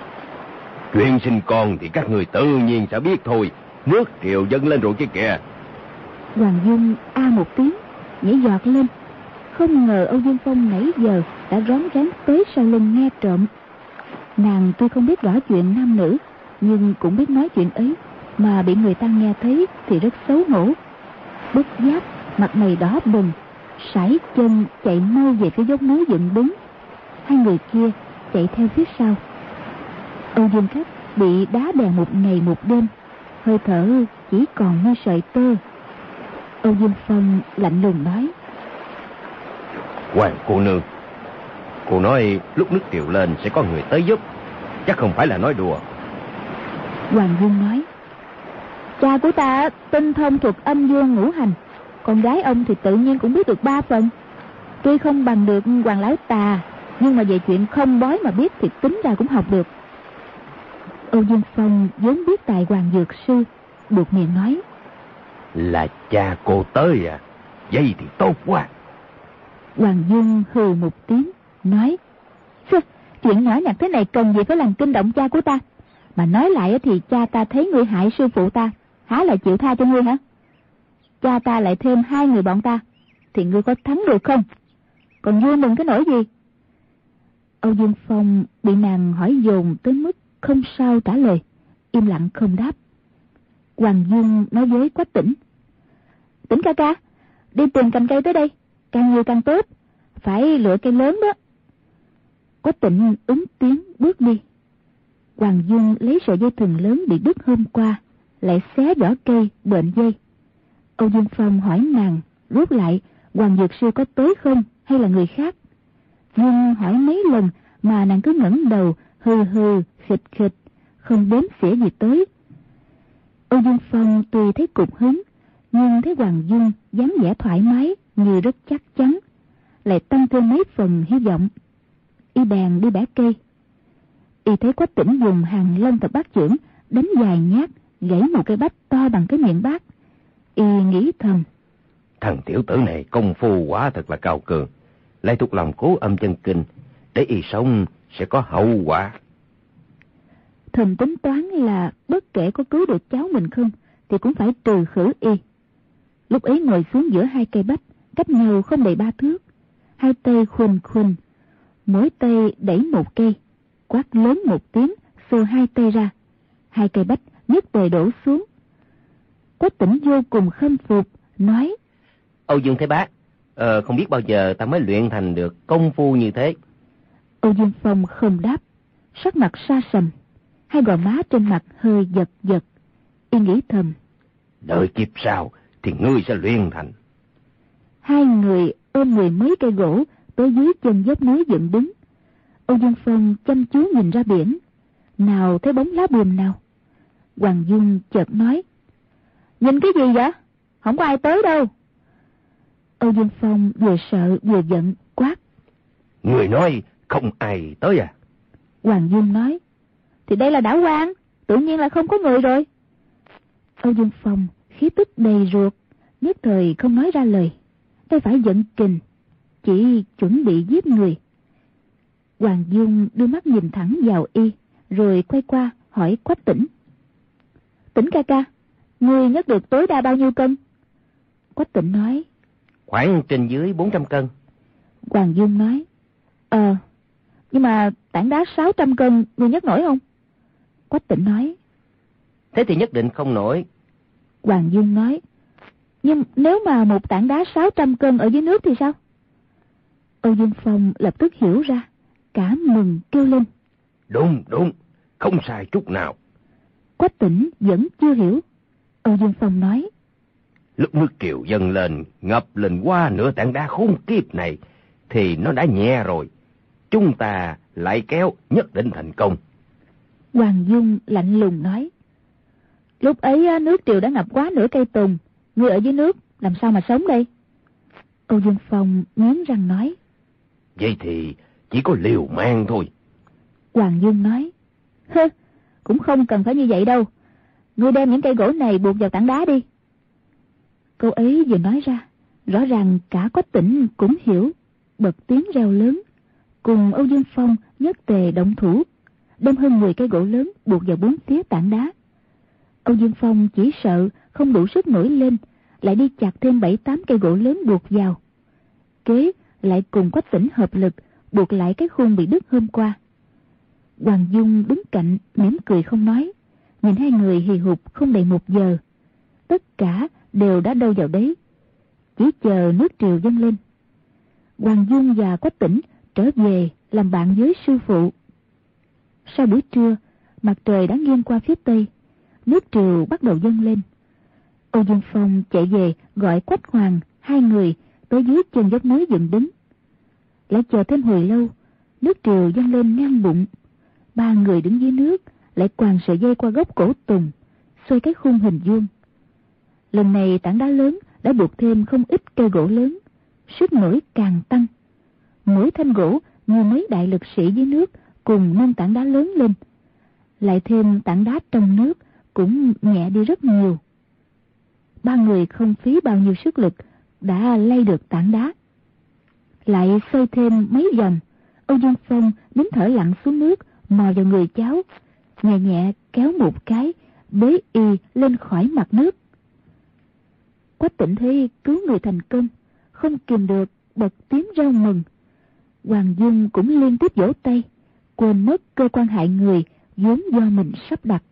Chuyện sinh con thì các người tự nhiên sẽ biết thôi. Nước triều dâng lên rồi kia kìa. Hoàng Dung a một tiếng, nhảy giọt lên. Không ngờ Âu Dương Phong nãy giờ đã rón rén tới sau lưng nghe trộm. Nàng tuy không biết rõ chuyện nam nữ, nhưng cũng biết nói chuyện ấy, mà bị người ta nghe thấy thì rất xấu hổ. Bất giác, mặt mày đỏ bừng, sải chân chạy mau về phía dốc núi dựng đứng. Hai người kia chạy theo phía sau. Âu Dương Khách bị đá đè một ngày một đêm hơi thở chỉ còn như sợi tơ âu dương phong lạnh lùng nói. Hoàng cô nương. Cô nói lúc nước triều lên sẽ có người tới giúp. Chắc không phải là nói đùa. Hoàng dương nói cha của ta tinh thông thuật âm dương ngũ hành. Con gái ông thì tự nhiên cũng biết được ba phần. Tuy không bằng được hoàng lão tà nhưng mà về chuyện không bói mà biết thì tính ra cũng học được. Âu Dương Phong vốn biết tài hoàng dược sư, buộc miệng nói. Là cha cô tới à? Vậy thì tốt quá. Hoàng Dung hừ một tiếng, nói, chuyện nhỏ nhặt thế này cần gì phải làm kinh động cha của ta. Mà nói lại thì cha ta thấy ngươi hại sư phụ ta, há là chịu tha cho ngươi hả? Cha ta lại thêm hai người bọn ta, thì ngươi có thắng được không? Còn vui mừng cái nỗi gì? Âu Dương Phong bị nàng hỏi dồn tới mức không sao trả lời, im lặng không đáp. Hoàng Dung nói với Quách Tỉnh. Tỉnh ca ca, đi tìm cành cây tới đây, càng nhiều càng tốt, phải lựa cây lớn đó. Quách tịnh ứng tiếng bước đi. Hoàng dương lấy sợi dây thừng lớn bị đứt hôm qua, lại xé vỏ cây, bệnh dây. Âu Dương Phong hỏi nàng, rút lại, Hoàng Dược Sư có tới không, hay là người khác? Nhưng hỏi mấy lần mà nàng cứ ngẩng đầu, hừ hừ, khịch khịch, không đếm xỉa gì tới. Âu Dương Phong tuy thấy cục hứng, nhưng thấy Hoàng Dung dáng vẻ thoải mái như rất chắc chắn, lại tăng thêm mấy phần hy vọng. Y bèn đi bẻ cây. Y thấy quách tỉnh dùng hàng lông tập bát trưởng, đánh dài nhát, gãy một cây bách to bằng cái miệng bát. Y nghĩ thầm. Thằng tiểu tử này công phu quá thật là cao cường. Lại thuộc lòng cố âm chân kinh, để y sống sẽ có hậu quả. Thầm tính toán là bất kể có cứu được cháu mình không, thì cũng phải trừ khử y. Lúc ấy ngồi xuống giữa hai cây bách, cách nhau không đầy ba thước. Hai tay khuỳnh khuỳnh, mỗi tay đẩy một cây, quát lớn một tiếng, xô hai tay ra. Hai cây bách nhất tề đổ xuống. Quách tỉnh vô cùng khâm phục, nói Âu Dương Thế Bác, ờ, không biết bao giờ ta mới luyện thành được công phu như thế. Âu Dương Phong không đáp, sắc mặt xa sầm, hai gò má trên mặt hơi giật giật. Y nghĩ thầm. Đợi kịp sau thì ngươi sẽ luyện thành. Hai người ôm mười mấy cây gỗ tới dưới chân dốc núi dựng đứng. Âu Dương Phong chăm chú nhìn ra biển. Nào thấy bóng lá buồm nào. Hoàng Dung chợt nói. Nhìn cái gì vậy? Không có ai tới đâu. Âu Dương Phong vừa sợ vừa giận quát. Người nói không ai tới à? Hoàng Dung nói. Thì đây là đảo quan, tự nhiên là không có người rồi. Âu Dương Phong khí tức đầy ruột, nhất thời không nói ra lời. Đây phải giận kình, chỉ chuẩn bị giết người. Hoàng Dung đưa mắt nhìn thẳng vào y, rồi quay qua hỏi Quách Tỉnh. Tỉnh ca ca, ngươi nhấc được tối đa bao nhiêu cân? Quách Tỉnh nói. Khoảng trên dưới 400 cân. Hoàng Dung nói. Ờ, nhưng mà tảng đá 600 cân ngươi nhấc nổi không? Quách Tỉnh nói. Thế thì nhất định không nổi. Hoàng Dung nói. Nhưng nếu mà một tảng đá 600 cân ở dưới nước thì sao? Âu Dương Phong lập tức hiểu ra, cả mừng kêu lên. Đúng, đúng, không sai chút nào. Quách tỉnh vẫn chưa hiểu. Âu Dương Phong nói. Lúc nước kiều dâng lên, ngập lên qua nửa tảng đá khốn kiếp này, thì nó đã nhẹ rồi. Chúng ta lại kéo nhất định thành công. Hoàng Dung lạnh lùng nói. Lúc ấy nước triều đã ngập quá nửa cây tùng. Người ở dưới nước, làm sao mà sống đây? Âu Dương Phong nghiến răng nói. Vậy thì chỉ có liều mang thôi. Hoàng Dương nói. Hơ, cũng không cần phải như vậy đâu. Ngươi đem những cây gỗ này buộc vào tảng đá đi. Câu ấy vừa nói ra, rõ ràng cả có tỉnh cũng hiểu, bật tiếng reo lớn. Cùng Âu Dương Phong nhất tề động thủ, đem hơn 10 cây gỗ lớn buộc vào bốn phía tảng đá. Âu Dương Phong chỉ sợ không đủ sức nổi lên, lại đi chặt thêm bảy tám cây gỗ lớn buộc vào. Kế lại cùng quách tỉnh hợp lực, buộc lại cái khung bị đứt hôm qua. Hoàng Dung đứng cạnh, mỉm cười không nói, nhìn hai người hì hục không đầy một giờ. Tất cả đều đã đâu vào đấy, chỉ chờ nước triều dâng lên. Hoàng Dung và Quách Tỉnh trở về làm bạn với sư phụ. Sau buổi trưa, mặt trời đã nghiêng qua phía tây, nước triều bắt đầu dâng lên. Âu Dương Phong chạy về gọi Quách Hoàng, hai người tới dưới chân dốc núi dựng đứng. Lại chờ thêm hồi lâu, nước triều dâng lên ngang bụng. Ba người đứng dưới nước, lại quàng sợi dây qua gốc cổ tùng, xoay cái khung hình vuông. Lần này tảng đá lớn đã buộc thêm không ít cây gỗ lớn, sức nổi càng tăng. Mỗi thanh gỗ như mấy đại lực sĩ dưới nước cùng nâng tảng đá lớn lên. Lại thêm tảng đá trong nước cũng nhẹ đi rất nhiều. ba người không phí bao nhiêu sức lực đã lay được tảng đá. Lại xoay thêm mấy vòng, Âu Dương Phong nín thở lặn xuống nước, mò vào người cháu, nhẹ nhẹ kéo một cái, bế y lên khỏi mặt nước. Quách tỉnh thấy cứu người thành công, không kìm được bật tiếng reo mừng. Hoàng Dung cũng liên tiếp vỗ tay, quên mất cơ quan hại người vốn do mình sắp đặt.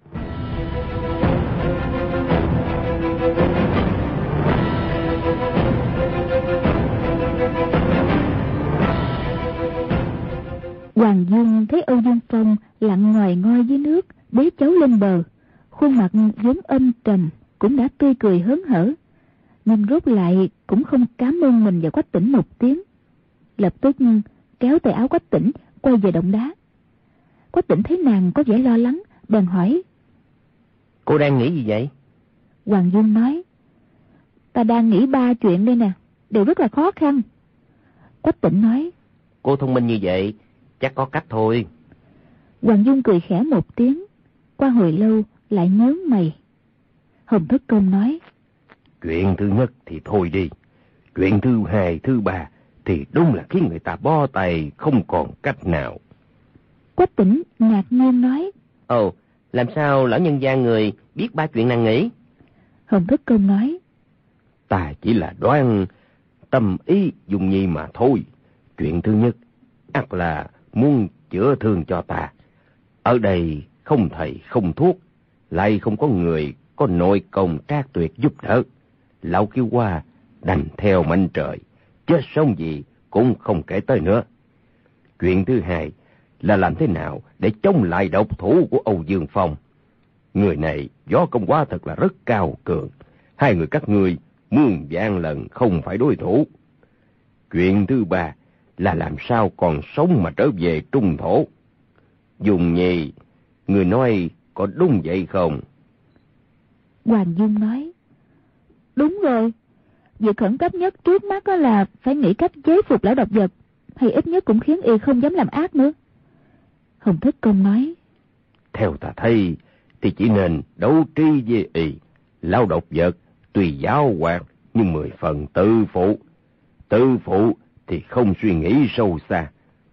Hoàng Dung thấy Âu Dương Phong lặn ngoài ngoi dưới nước, bế cháu lên bờ. Khuôn mặt vốn âm trầm, cũng đã tươi cười hớn hở. Nhưng rốt lại cũng không cảm ơn mình và Quách tỉnh một tiếng. Lập tức kéo tay áo Quách tỉnh quay về động đá. Quách tỉnh thấy nàng có vẻ lo lắng, bèn hỏi. Cô đang nghĩ gì vậy? Hoàng Dung nói. Ta đang nghĩ ba chuyện đây nè, đều rất là khó khăn. Quách tỉnh nói. Cô thông minh như vậy, chắc có cách thôi. Hoàng Dung cười khẽ một tiếng, qua hồi lâu lại nhớ mày. Hồng Thất Công nói. Chuyện thứ nhất thì thôi đi. Chuyện thứ hai, thứ ba thì đúng là khiến người ta bo tay không còn cách nào. Quách tỉnh ngạc nhiên nói. Ồ, làm sao lão nhân gia người biết ba chuyện nàng nghĩ? Hồng Thất Công nói. Ta chỉ là đoán tâm ý dùng nhi mà thôi. Chuyện thứ nhất, ắt là muốn chữa thương cho ta. Ở đây không thầy không thuốc, lại không có người có nội công trác tuyệt giúp đỡ. Lão kêu qua đành theo mệnh trời, chết sống gì cũng không kể tới nữa. Chuyện thứ hai là làm thế nào để chống lại độc thủ của Âu Dương Phong. Người này gió công quá thật là rất cao cường. Hai người các ngươi muôn vạn lần không phải đối thủ. Chuyện thứ ba là làm sao còn sống mà trở về trung thổ. Dùng nhì, người nói có đúng vậy không? Hoàng Dung nói, đúng rồi, việc khẩn cấp nhất trước mắt đó là phải nghĩ cách chế phục lão độc vật, hay ít nhất cũng khiến y không dám làm ác nữa. Hồng Thất Công nói, Theo ta thấy, thì chỉ nên đấu trí với y, lão độc vật, tùy giáo hoạt, nhưng mười phần tự phụ. Tự phụ thì không suy nghĩ sâu xa,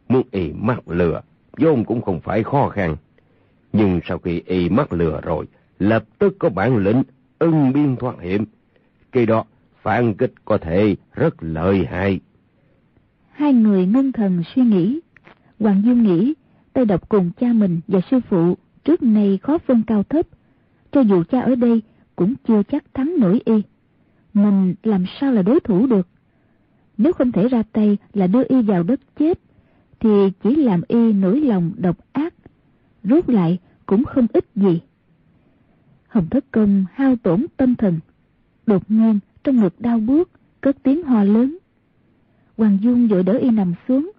muốn y mắc lừa, vốn cũng không phải khó khăn. Nhưng sau khi y mắc lừa rồi, lập tức có bản lĩnh ưng biên thoát hiểm. Khi đó, phản kích có thể rất lợi hại. Hai người ngưng thần suy nghĩ. Hoàng Dương nghĩ, tay độc cùng cha mình và sư phụ trước nay khó phân cao thấp. Cho dù cha ở đây cũng chưa chắc thắng nổi y. Mình làm sao là đối thủ được? Nếu không thể ra tay là đưa y vào đất chết, thì chỉ làm y nổi lòng độc ác. Rốt lại cũng không ít gì. Hồng Thất Công hao tổn tâm thần. Đột nhiên trong ngực đau bước cất tiếng ho lớn. Hoàng Dung vội đỡ y nằm xuống.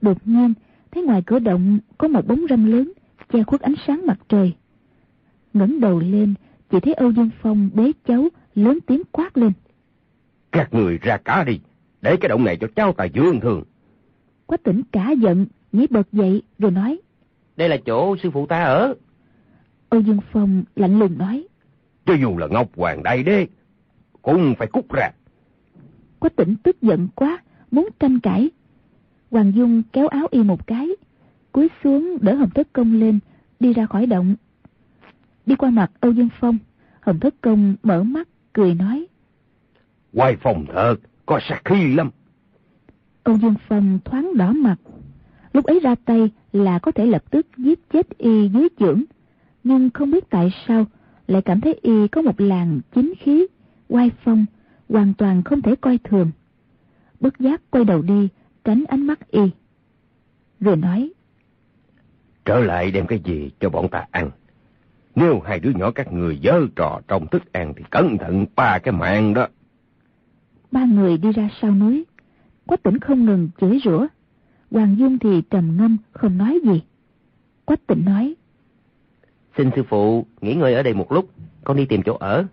Đột nhiên thấy ngoài cửa động có một bóng râm lớn che khuất ánh sáng mặt trời. ngẩng đầu lên chỉ thấy Âu Dương Phong bế cháu lớn tiếng quát lên. Các người ra cá đi, để cái động này cho cháu ta dương thường. Quách tỉnh cả giận, nhảy bật dậy rồi nói. Đây là chỗ sư phụ ta ở. Âu Dương Phong lạnh lùng nói. Cho dù là Ngọc Hoàng Đại Đế, cũng phải cút ra. Quách tỉnh tức giận quá, muốn tranh cãi. Hoàng Dung kéo áo y một cái, cúi xuống đỡ Hồng Thất Công lên, đi ra khỏi động. Đi qua mặt Âu Dương Phong, Hồng Thất Công mở mắt, cười nói. Quay phòng thật, có sát khí lắm. Âu Dương Phong thoáng đỏ mặt. Lúc ấy ra tay là có thể lập tức giết chết y dưới chưởng. Nhưng không biết tại sao lại cảm thấy y có một làn chính khí, oai phong, hoàn toàn không thể coi thường. Bất giác quay đầu đi, tránh ánh mắt y. Rồi nói. Trở lại đem cái gì cho bọn ta ăn. Nếu hai đứa nhỏ các người dơ trò trong thức ăn thì cẩn thận ba cái mạng đó. Ba người đi ra sau núi. Quách tỉnh không ngừng chửi rủa. Hoàng Dung thì trầm ngâm không nói gì. Quách tỉnh nói. Xin sư phụ nghỉ ngơi ở đây một lúc, con đi tìm chỗ ở.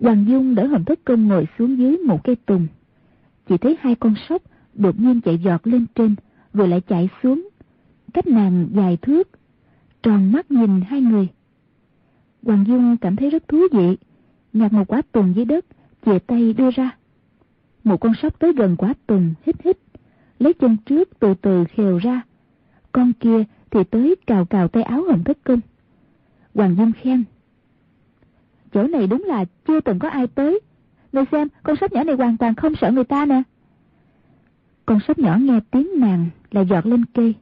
Hoàng Dung đỡ Hồng Thất Công ngồi xuống dưới một cây tùng. Chỉ thấy hai con sóc đột nhiên chạy giọt lên trên, rồi lại chạy xuống. Cách nàng dài thước, tròn mắt nhìn hai người. Hoàng Dung cảm thấy rất thú vị, nhặt một quả tùng dưới đất, chìa tay đưa ra. Một con sóc tới gần quả tùng, hít hít, lấy chân trước từ từ khều ra. Con kia thì tới cào cào tay áo hồng thất công. Hoàng Dung khen. Chỗ này đúng là chưa từng có ai tới. Người xem, con sóc nhỏ này hoàn toàn không sợ người ta nè. Con sóc nhỏ nghe tiếng nàng là giọt lên cây.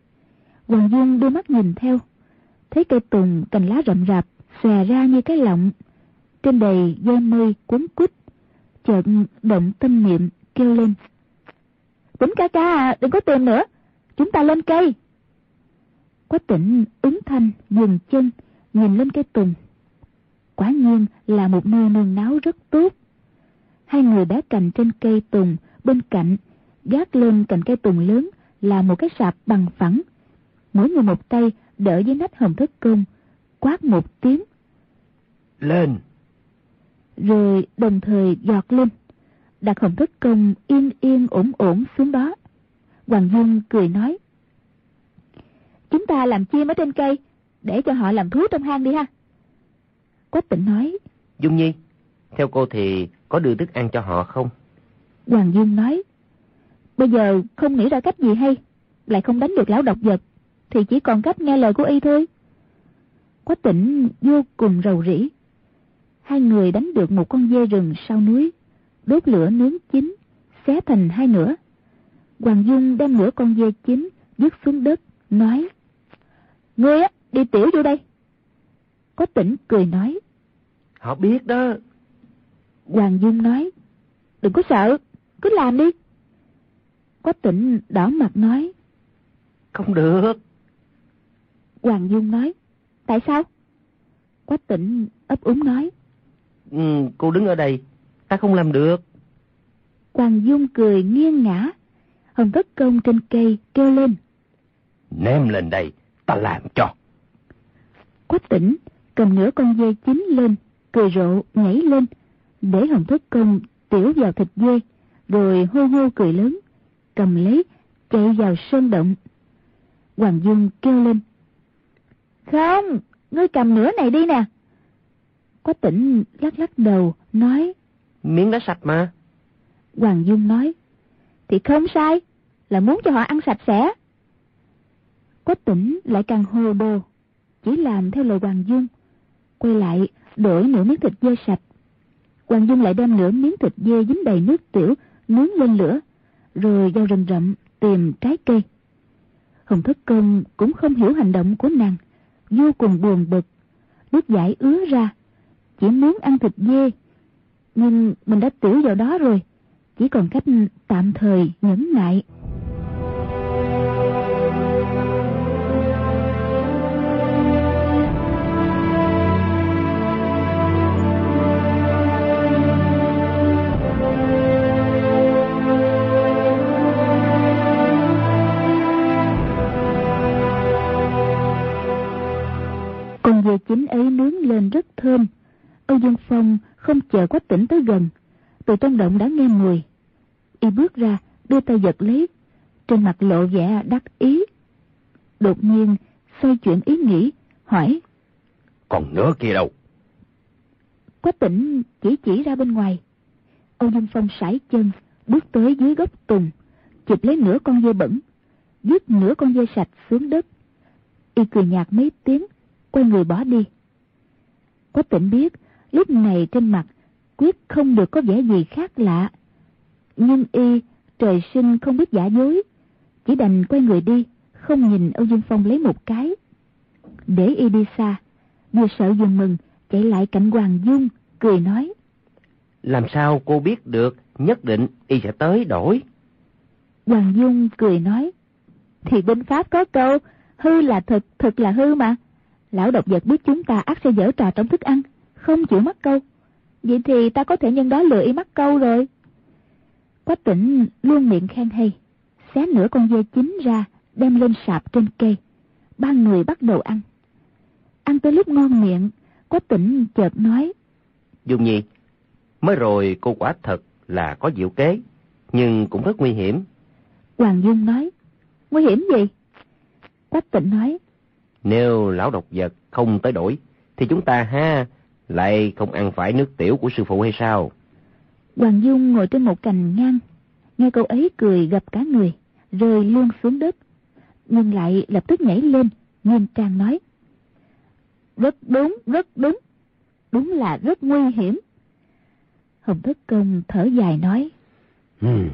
Hoàng Dung đưa mắt nhìn theo. Thấy cây tùng cành lá rậm rạp, xòe ra như cái lọng. Trên đầy dây mây cuốn quýt. Chợt động tâm niệm kêu lên. Tỉnh ca ca à, đừng có tìm nữa. Chúng ta lên cây. Quách tỉnh ứng thanh dừng chân nhìn lên cây tùng. Quả nhiên là một nơi nương náo rất tốt. Hai người đá cành trên cây tùng bên cạnh, gác lên cành cây tùng lớn là một cái sạp bằng phẳng. Mỗi người một tay đỡ dưới nách hồng thất công, quát một tiếng. Lên! Rồi đồng thời giọt lên, đặt hồng thất công yên yên ổn ổn xuống đó. Hoàng Dung cười nói. Chúng ta làm chim ở trên cây, để cho họ làm thú trong hang đi ha. Quách tịnh nói. Dung Nhi, theo cô thì có đưa thức ăn cho họ không? Hoàng Dung nói. Bây giờ không nghĩ ra cách gì hay, lại không đánh được lão độc vật, thì chỉ còn cách nghe lời của y thôi. Quách tịnh vô cùng rầu rĩ. Hai người đánh được một con dê rừng sau núi, đốt lửa nướng chín, xé thành hai nửa. Hoàng Dung đem nửa con dê chín dứt xuống đất, nói. Ngươi á, đi tiểu vô đây. Có tỉnh cười nói. Họ biết đó. Hoàng Dung nói. Đừng có sợ, cứ làm đi. Có tỉnh đỏ mặt nói. Không được. Hoàng Dung nói. Tại sao? Quách tỉnh ấp úng nói. Ừ, cô đứng ở đây, ta không làm được. Hoàng Dung cười nghiêng ngã. Hồng Tất Công trên cây kêu lên. Ném lên đây, ta làm cho. Quách tỉnh cầm nửa con dê chín lên, cười rộ nhảy lên, để Hồng Thất Công tiểu vào thịt dê, rồi hô hô cười lớn, cầm lấy, chạy vào sơn động. Hoàng Dung kêu lên. Không, ngươi cầm nửa này đi nè. Quách tỉnh lắc lắc đầu, nói. Miếng đã sạch mà. Hoàng Dung nói. Thì không sai, là muốn cho họ ăn sạch sẽ. Quách tỉnh lại càng hồ đồ, chỉ làm theo lời Hoàng Dung. Quay lại, đổi nửa miếng thịt dê sạch. Hoàng Dung lại đem nửa miếng thịt dê dính đầy nước tiểu, nướng lên lửa, rồi vào rừng rậm tìm trái cây. Hồng Thất Công cũng không hiểu hành động của nàng, vô cùng buồn bực. Nước giải ứa ra, chỉ muốn ăn thịt dê. Nhưng mình đã tiểu vào đó rồi, chỉ còn cách tạm thời nhẫn nại. Âu Dương Phong không chờ quách tỉnh tới gần. Từ trong động đã nghe mùi. Y bước ra, đưa tay giật lấy. Trên mặt lộ vẻ đắc ý. Đột nhiên, xoay chuyển ý nghĩ, hỏi. Còn nữa kia đâu? Quách tỉnh chỉ chỉ ra bên ngoài. Âu Dương Phong sải chân, bước tới dưới gốc tùng, chụp lấy nửa con dê bẩn, dứt nửa con dê sạch xuống đất. Y cười nhạt mấy tiếng, quay người bỏ đi. Quách tỉnh biết, lúc này trên mặt, quyết không được có vẻ gì khác lạ. Nhưng y, trời sinh không biết giả dối, chỉ đành quay người đi, không nhìn Âu Dương Phong lấy một cái. Để y đi xa, vừa sợ vừa mừng, chạy lại cạnh Hoàng Dung, cười nói. Làm sao cô biết được nhất định y sẽ tới đổi? Hoàng Dung cười nói. Thì bên Pháp có câu, hư là thực, thực là hư mà. Lão độc vật biết chúng ta ác sẽ dở trò trong thức ăn, không chịu mắc câu. Vậy thì ta có thể nhân đó lừa y mắc câu rồi. Quách tỉnh luôn miệng khen hay, xé nửa con dê chín ra, đem lên sạp trên cây. Ba người bắt đầu ăn. Ăn tới lúc ngon miệng, Quách tỉnh chợt nói. Dung Nhi, mới rồi cô quả thật là có diệu kế, nhưng cũng rất nguy hiểm. Hoàng Dung nói. Nguy hiểm gì? Quách tỉnh nói. Nếu lão độc vật không tới đổi, thì chúng ta ha, lại không ăn phải nước tiểu của sư phụ hay sao? Hoàng Dung ngồi trên một cành ngang, nghe câu ấy cười gặp cả người, rơi luôn xuống đất, nhưng lại lập tức nhảy lên, nghiêm trang nói. Rất đúng, rất đúng, đúng là rất nguy hiểm. Hồng Thất Công thở dài nói. Hmm,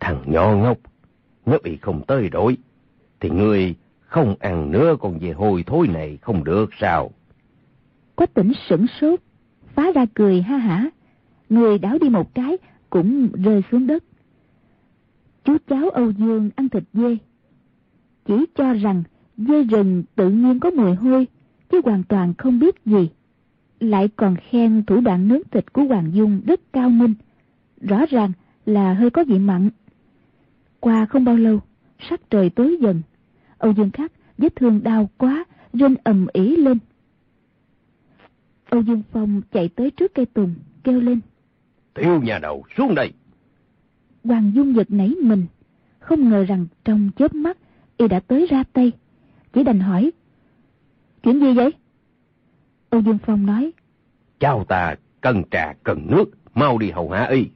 thằng nhỏ ngốc, nếu y không tới đổi, thì ngươi không ăn nữa còn về hồi thối này không được sao? Quách tỉnh sửng sốt, phá ra cười ha hả. Người đảo đi một cái cũng rơi xuống đất. Chú cháu Âu Dương ăn thịt dê. Chỉ cho rằng dê rừng tự nhiên có mùi hôi, chứ hoàn toàn không biết gì. Lại còn khen thủ đoạn nướng thịt của Hoàng Dung rất cao minh. Rõ ràng là hơi có vị mặn. Qua không bao lâu, sắc trời tối dần. Âu Dương Khắc vết thương đau quá, rên ầm ỉ lên. Âu Dương Phong chạy tới trước cây tùng, kêu lên. Tiểu nhà đầu, xuống đây. Hoàng Dung giật nảy mình, không ngờ rằng trong chớp mắt, y đã tới ra tay. Chỉ đành hỏi, chuyện gì vậy? Âu Dương Phong nói, Chào ta, cần trà, cần nước, mau đi hầu hạ y.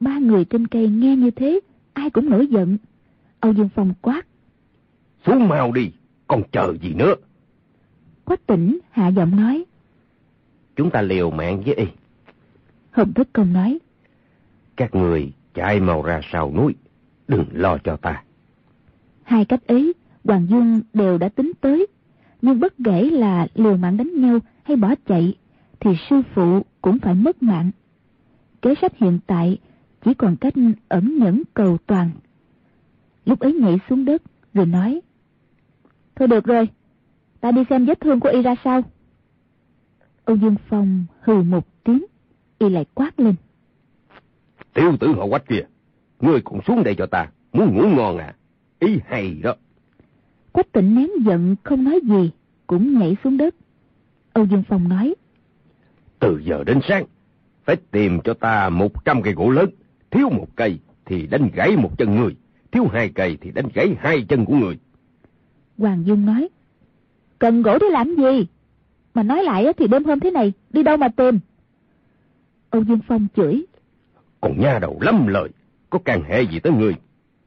Ba người trên cây nghe như thế, ai cũng nổi giận. Âu Dương Phong quát. Xuống mau đi, còn chờ gì nữa? Quách tỉnh hạ giọng nói. Chúng ta liều mạng với y. Hồng Thất Công nói. Các người chạy mau ra sau núi, đừng lo cho ta. Hai cách ấy, Hoàng Dương đều đã tính tới. Nhưng bất kể là liều mạng đánh nhau hay bỏ chạy, thì sư phụ cũng phải mất mạng. Kế sách hiện tại chỉ còn cách ẩn nhẫn cầu toàn. Lúc ấy nhảy xuống đất, rồi nói. Thôi được rồi, ta đi xem vết thương của y ra sao. Âu Dương Phong hừ một tiếng, y lại quát lên. Tiểu tử họ quách kia, ngươi còn xuống đây cho ta, muốn ngủ ngon à? Ý hay đó. Quách tịnh nén giận không nói gì, cũng nhảy xuống đất. Âu Dương Phong nói. Từ giờ đến sáng, phải tìm cho ta một trăm cây gỗ lớn, thiếu một cây thì đánh gãy một chân người, thiếu hai cây thì đánh gãy hai chân của người. Hoàng Dung nói. Cần gỗ để làm gì? Mà nói lại thì đêm hôm thế này, đi đâu mà tìm? Âu Dương Phong chửi. Còn nha đầu lắm lời, có can hệ gì tới người?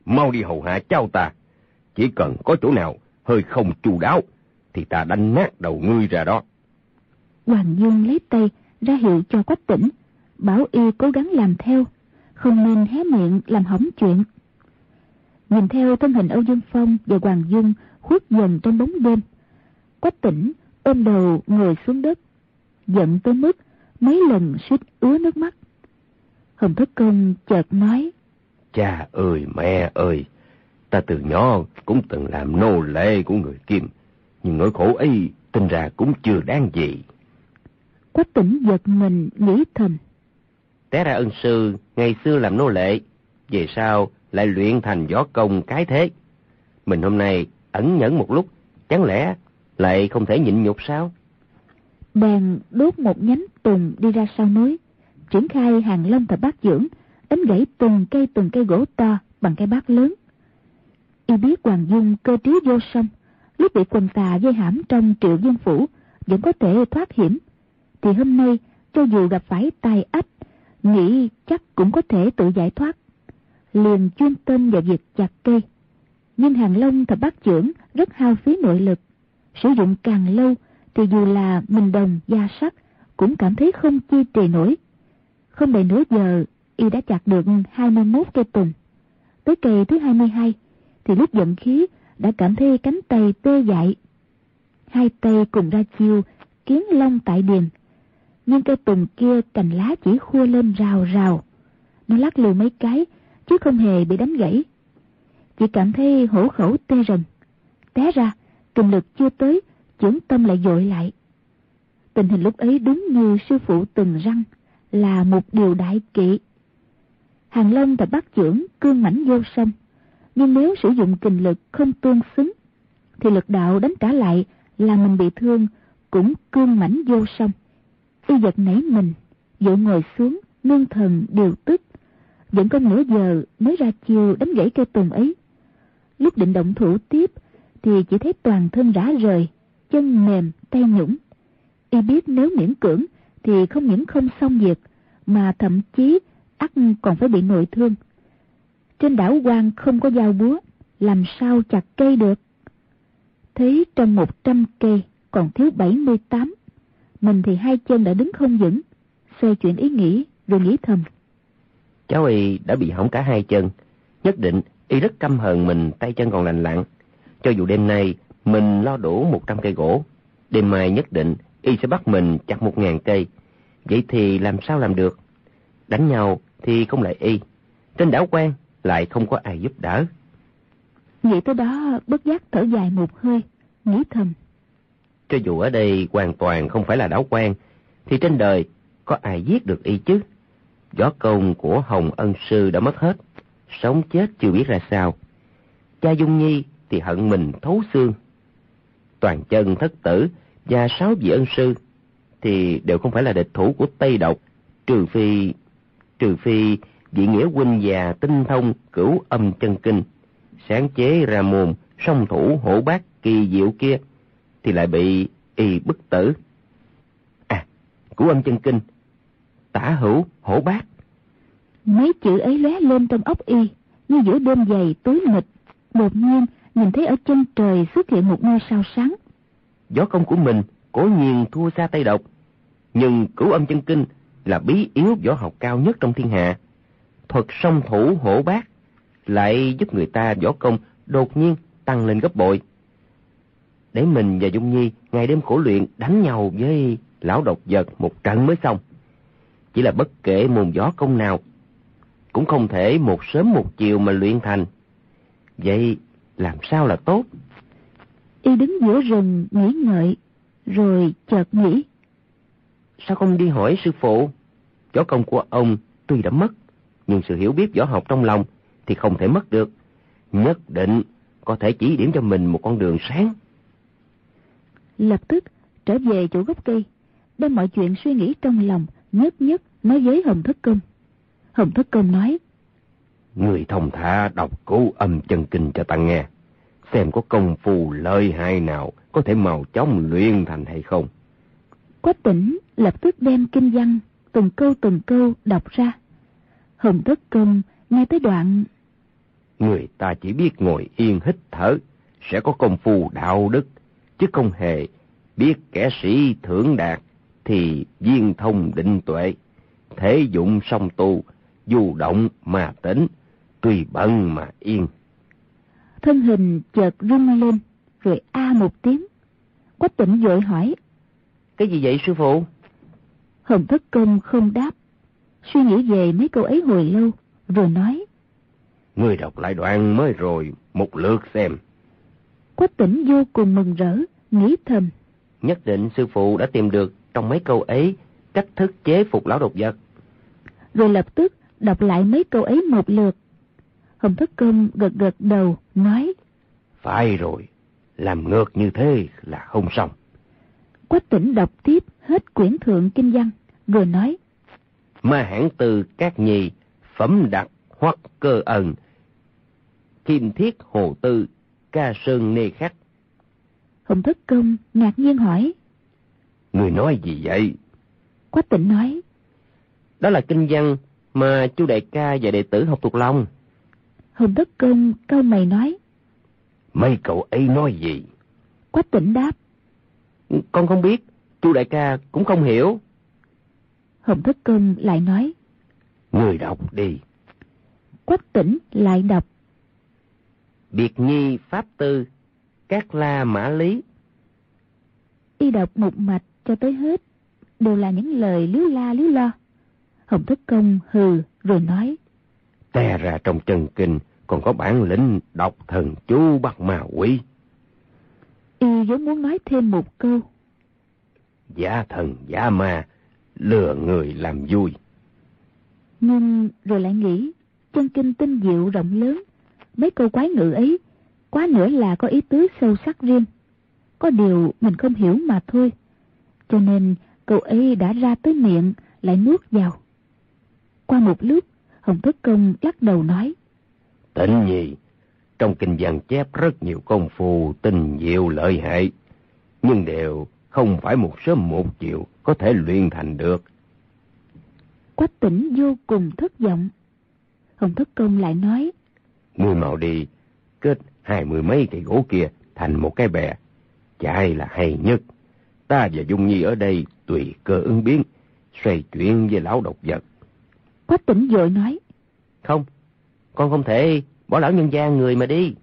Mau đi hầu hạ cháu ta. Chỉ cần có chỗ nào hơi không chu đáo, thì ta đánh nát đầu ngươi ra đó. Hoàng Dương lấy tay ra hiệu cho quách tỉnh, bảo y cố gắng làm theo, không nên hé miệng làm hỏng chuyện. Nhìn theo thân hình Âu Dương Phong và Hoàng Dung khuất dần trong bóng đêm, quách tỉnh ôm đầu ngồi xuống đất, giận tới mức mấy lần suýt ứa nước mắt. Hồng Thất Công chợt nói. Cha ơi mẹ ơi, ta từ nhỏ cũng từng làm nô lệ của người Kim, nhưng nỗi khổ ấy tinh ra cũng chưa đáng gì. Quách tỉnh giật mình nghĩ thầm. Té ra ân sư ngày xưa làm nô lệ, về sau lại luyện thành võ công cái thế. Mình hôm nay ẩn nhẫn một lúc, chẳng lẽ lại không thể nhịn nhục sao? Bèn đốt một nhánh tùng đi ra sau núi, triển khai hàng long thập bát dưỡng, đánh gãy từng cây từng cây gỗ to bằng cây bát lớn. Y biết Hoàng Dung cơ trí vô song, lúc bị quần tà dây hãm trong triệu dương phủ, vẫn có thể thoát hiểm. Thì hôm nay, cho dù gặp phải tai ách, nghĩ chắc cũng có thể tự giải thoát. Liền chuyên tâm vào việc chặt cây. Nhưng hàng long thập bát trưởng rất hao phí nội lực. Sử dụng càng lâu thì dù là mình đồng da sắt cũng cảm thấy không chi trì nổi. Không đầy nửa giờ, y đã chặt được 21 cây tùng. Tới cây thứ 22, thì lúc giận khí đã cảm thấy cánh tay tê dại. Hai tay cùng ra chiêu, kiến long tại điền. Nhưng cây tùng kia cành lá chỉ khua lên rào rào. Nó lắc lư mấy cái, chứ không hề bị đánh gãy. Chỉ cảm thấy hổ khẩu tê rần. Té ra, kinh lực chưa tới, chưởng tâm lại dội lại. Tình hình lúc ấy đúng như sư phụ từng răng, là một điều đại kỵ. Hàng Long và bác trưởng cương mãnh vô song, nhưng nếu sử dụng kình lực không tương xứng, thì lực đạo đánh trả lại là mình bị thương cũng cương mãnh vô song. Y giật nảy mình, vội ngồi xuống, nương thần điều tức. Vẫn có nửa giờ mới ra chiều đánh gãy cây tùng ấy. Lúc định động thủ tiếp, thì chỉ thấy toàn thân rã rời, chân mềm, tay nhũng. Y biết nếu miễn cưỡng thì không những không xong việc, mà thậm chí ắt còn phải bị nội thương. Trên đảo quan không có dao búa, làm sao chặt cây được? Thấy trong một trăm cây còn thiếu bảy mươi tám, mình thì hai chân đã đứng không vững, xoay chuyển ý nghĩ rồi nghĩ thầm. Cháu y đã bị hỏng cả hai chân, nhất định y rất căm hờn mình tay chân còn lành lặn. Cho dù đêm nay mình lo đủ một trăm cây gỗ, đêm mai nhất định y sẽ bắt mình chặt một ngàn cây. Vậy thì làm sao làm được? Đánh nhau thì không lại y. Trên đảo quen lại không có ai giúp đỡ. Nghĩ tới đó bất giác thở dài một hơi, nghĩ thầm. Cho dù ở đây hoàn toàn không phải là đảo quan, thì trên đời có ai giết được y chứ? Gió công của Hồng Ân Sư đã mất hết, sống chết chưa biết ra sao. Cha Dung Nhi thì hận mình thấu xương. Toàn chân thất tử và sáu vị ân sư thì đều không phải là địch thủ của Tây Độc, trừ phi trừ phi vị nghĩa huynh già tinh thông cửu âm chân kinh, sáng chế ra mồm song thủ hổ bát kỳ diệu kia thì lại bị y bức tử. À, cửu âm chân kinh, tả hữu hổ bát. Mấy chữ ấy lóe lên trong óc y, như giữa đêm dày tối mịt, đột nhiên nhìn thấy ở chân trời xuất hiện một ngôi sao sáng. Gió công của mình cố nhiên thua xa tay Độc, nhưng cửu âm chân kinh là bí yếu võ học cao nhất trong thiên hạ. Thuật song thủ hổ bát lại giúp người ta võ công đột nhiên tăng lên gấp bội. Để mình và Dung Nhi ngày đêm khổ luyện đánh nhau với lão độc vật một trận mới xong. Chỉ là bất kể môn võ công nào, cũng không thể một sớm một chiều mà luyện thành. Vậy làm sao là tốt? Y đứng giữa rừng nghĩ ngợi, rồi chợt nghĩ. Sao không đi hỏi sư phụ? Võ công của ông tuy đã mất, nhưng sự hiểu biết võ học trong lòng thì không thể mất được. Nhất định có thể chỉ điểm cho mình một con đường sáng. Lập tức trở về chỗ gốc cây, đem mọi chuyện suy nghĩ trong lòng nhất nhất nói với Hồng Thất Công. Hồng Thất Công nói, Người thông thả đọc cứu âm chân kinh cho ta nghe, xem có công phu lợi hại nào có thể mau chóng luyện thành hay không. Quách tỉnh lập tức đem kinh văn từng câu từng câu đọc ra. Hồng Thất Công nghe tới đoạn Người ta chỉ biết ngồi yên hít thở, sẽ có công phu đạo đức, chứ không hề biết kẻ sĩ thưởng đạt thì viên thông định tuệ, thể dụng song tu, dù động mà tỉnh, tùy bận mà yên. thân hình chợt rung lên, rồi a một tiếng. Quách tỉnh vội hỏi, Cái gì vậy sư phụ? Hồng Thất Công không đáp, suy nghĩ về mấy câu ấy hồi lâu, rồi nói, Người đọc lại đoạn mới rồi, một lượt xem. Quách tỉnh vô cùng mừng rỡ, nghĩ thầm, Nhất định sư phụ đã tìm được trong mấy câu ấy cách thức chế phục lão độc vật. rồi lập tức đọc lại mấy câu ấy một lượt. Hồng Thất Công gật gật đầu, nói, Phải rồi, làm ngược như thế là không xong. Quách tỉnh đọc tiếp hết quyển thượng kinh văn, rồi nói, Ma hãng từ các nhì, phẩm đặc hoặc cơ ẩn. Kim thiết hồ tư, ca sơn nê khắc. Hồng Thất Công ngạc nhiên hỏi, Người nói gì vậy? Quách tỉnh nói, Đó là kinh văn mà chu đại ca và đệ tử học thuộc lòng. Hồng Thất Công câu mày nói, Mấy cậu ấy nói gì? Quách tỉnh đáp, Con không biết, chu đại ca cũng không hiểu. Hồng Thất Công lại nói, Người đọc đi. Quách tỉnh lại đọc, Biệt nhi pháp tư, các la mã lý. y đọc một mạch cho tới hết, đều là những lời líu la líu lo. Hồng Thất Công hừ rồi nói, Te ra trong chân kinh còn có bản lĩnh đọc thần chú bắt ma quỷ. y vốn muốn nói thêm một câu, Giả thần giả ma, lừa người làm vui. nhưng rồi lại nghĩ, chân kinh tinh diệu rộng lớn, mấy câu quái ngữ ấy, quá nữa là có ý tứ sâu sắc riêng. Có điều mình không hiểu mà thôi. Cho nên câu ấy đã ra tới miệng, lại nuốt vào. Qua một lúc, Hồng Thất Công lắc đầu nói, Tịnh nhi, trong kinh văn chép rất nhiều công phu tinh diệu lợi hại, nhưng đều không phải một sớm một chiều có thể luyện thành được. Quách tỉnh vô cùng thất vọng. Hồng Thất Công lại nói. Ngươi mau đi, kết hai mươi mấy cây gỗ kia thành một cái bè. Chạy là hay nhất. Ta và Dung Nhi ở đây tùy cơ ứng biến, xoay chuyển với lão độc vật. Quách tỉnh vội nói. Không, con không thể bỏ lão nhân gia người mà đi.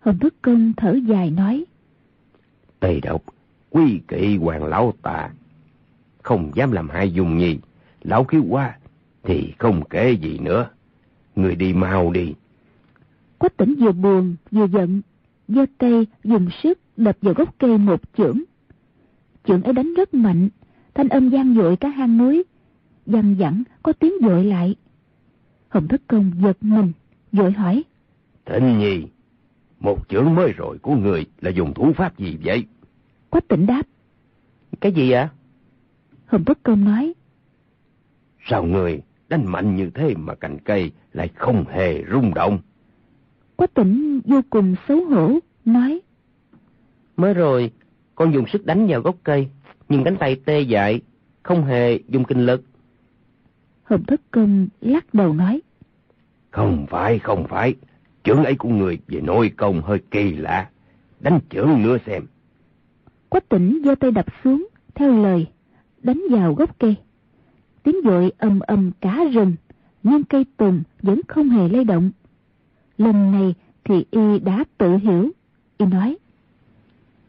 Hồng Thất Công thở dài nói. Tây độc, quy kỵ hoàng lão tà. Không dám làm hai Dung Nhi. Lão khiếu qua thì không kể gì nữa. Người đi mau đi. Quách tỉnh vừa buồn vừa giận, giơ tay dùng sức đập vào gốc cây một chưởng. Chưởng ấy đánh rất mạnh, thanh âm gian dội cả hang núi, văng vẳng có tiếng dội lại. Hồng Thất Công giật mình, dội hỏi. Thịnh nhi, một chưởng mới rồi của người là dùng thủ pháp gì vậy? Quách tỉnh đáp. Cái gì ạ? Hồng Thất Công nói. Sao người đánh mạnh như thế mà cành cây lại không hề rung động? Quách tỉnh vô cùng xấu hổ, nói. Mới rồi, con dùng sức đánh vào gốc cây, nhưng cánh tay tê dại, không hề dùng kinh lực. Hồng Thất Công lắc đầu nói. Không phải, không phải. Chưởng ấy của người về nội công hơi kỳ lạ. Đánh chưởng nữa xem. Quách tỉnh giơ tay đập xuống, theo lời, đánh vào gốc cây. Tiếng dội ầm ầm cả rừng, nhưng cây tùng vẫn không hề lay động. Lần này thì y đã tự hiểu. Y nói.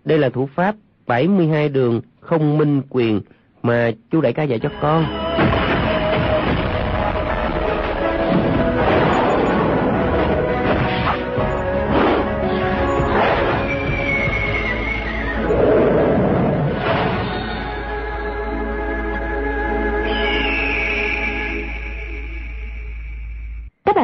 Đây là thủ pháp 72 đường không minh quyền mà chú đại ca dạy cho con.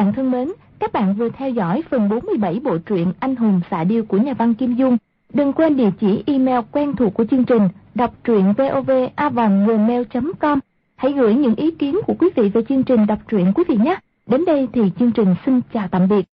Bạn thân mến, các bạn vừa theo dõi phần 47 bộ truyện Anh hùng xạ điêu của nhà văn Kim Dung. Đừng quên địa chỉ email quen thuộc của chương trình đọc truyện vovavonggmail.com. Hãy gửi những ý kiến của quý vị về chương trình đọc truyện quý vị nhé. Đến đây thì chương trình xin chào tạm biệt.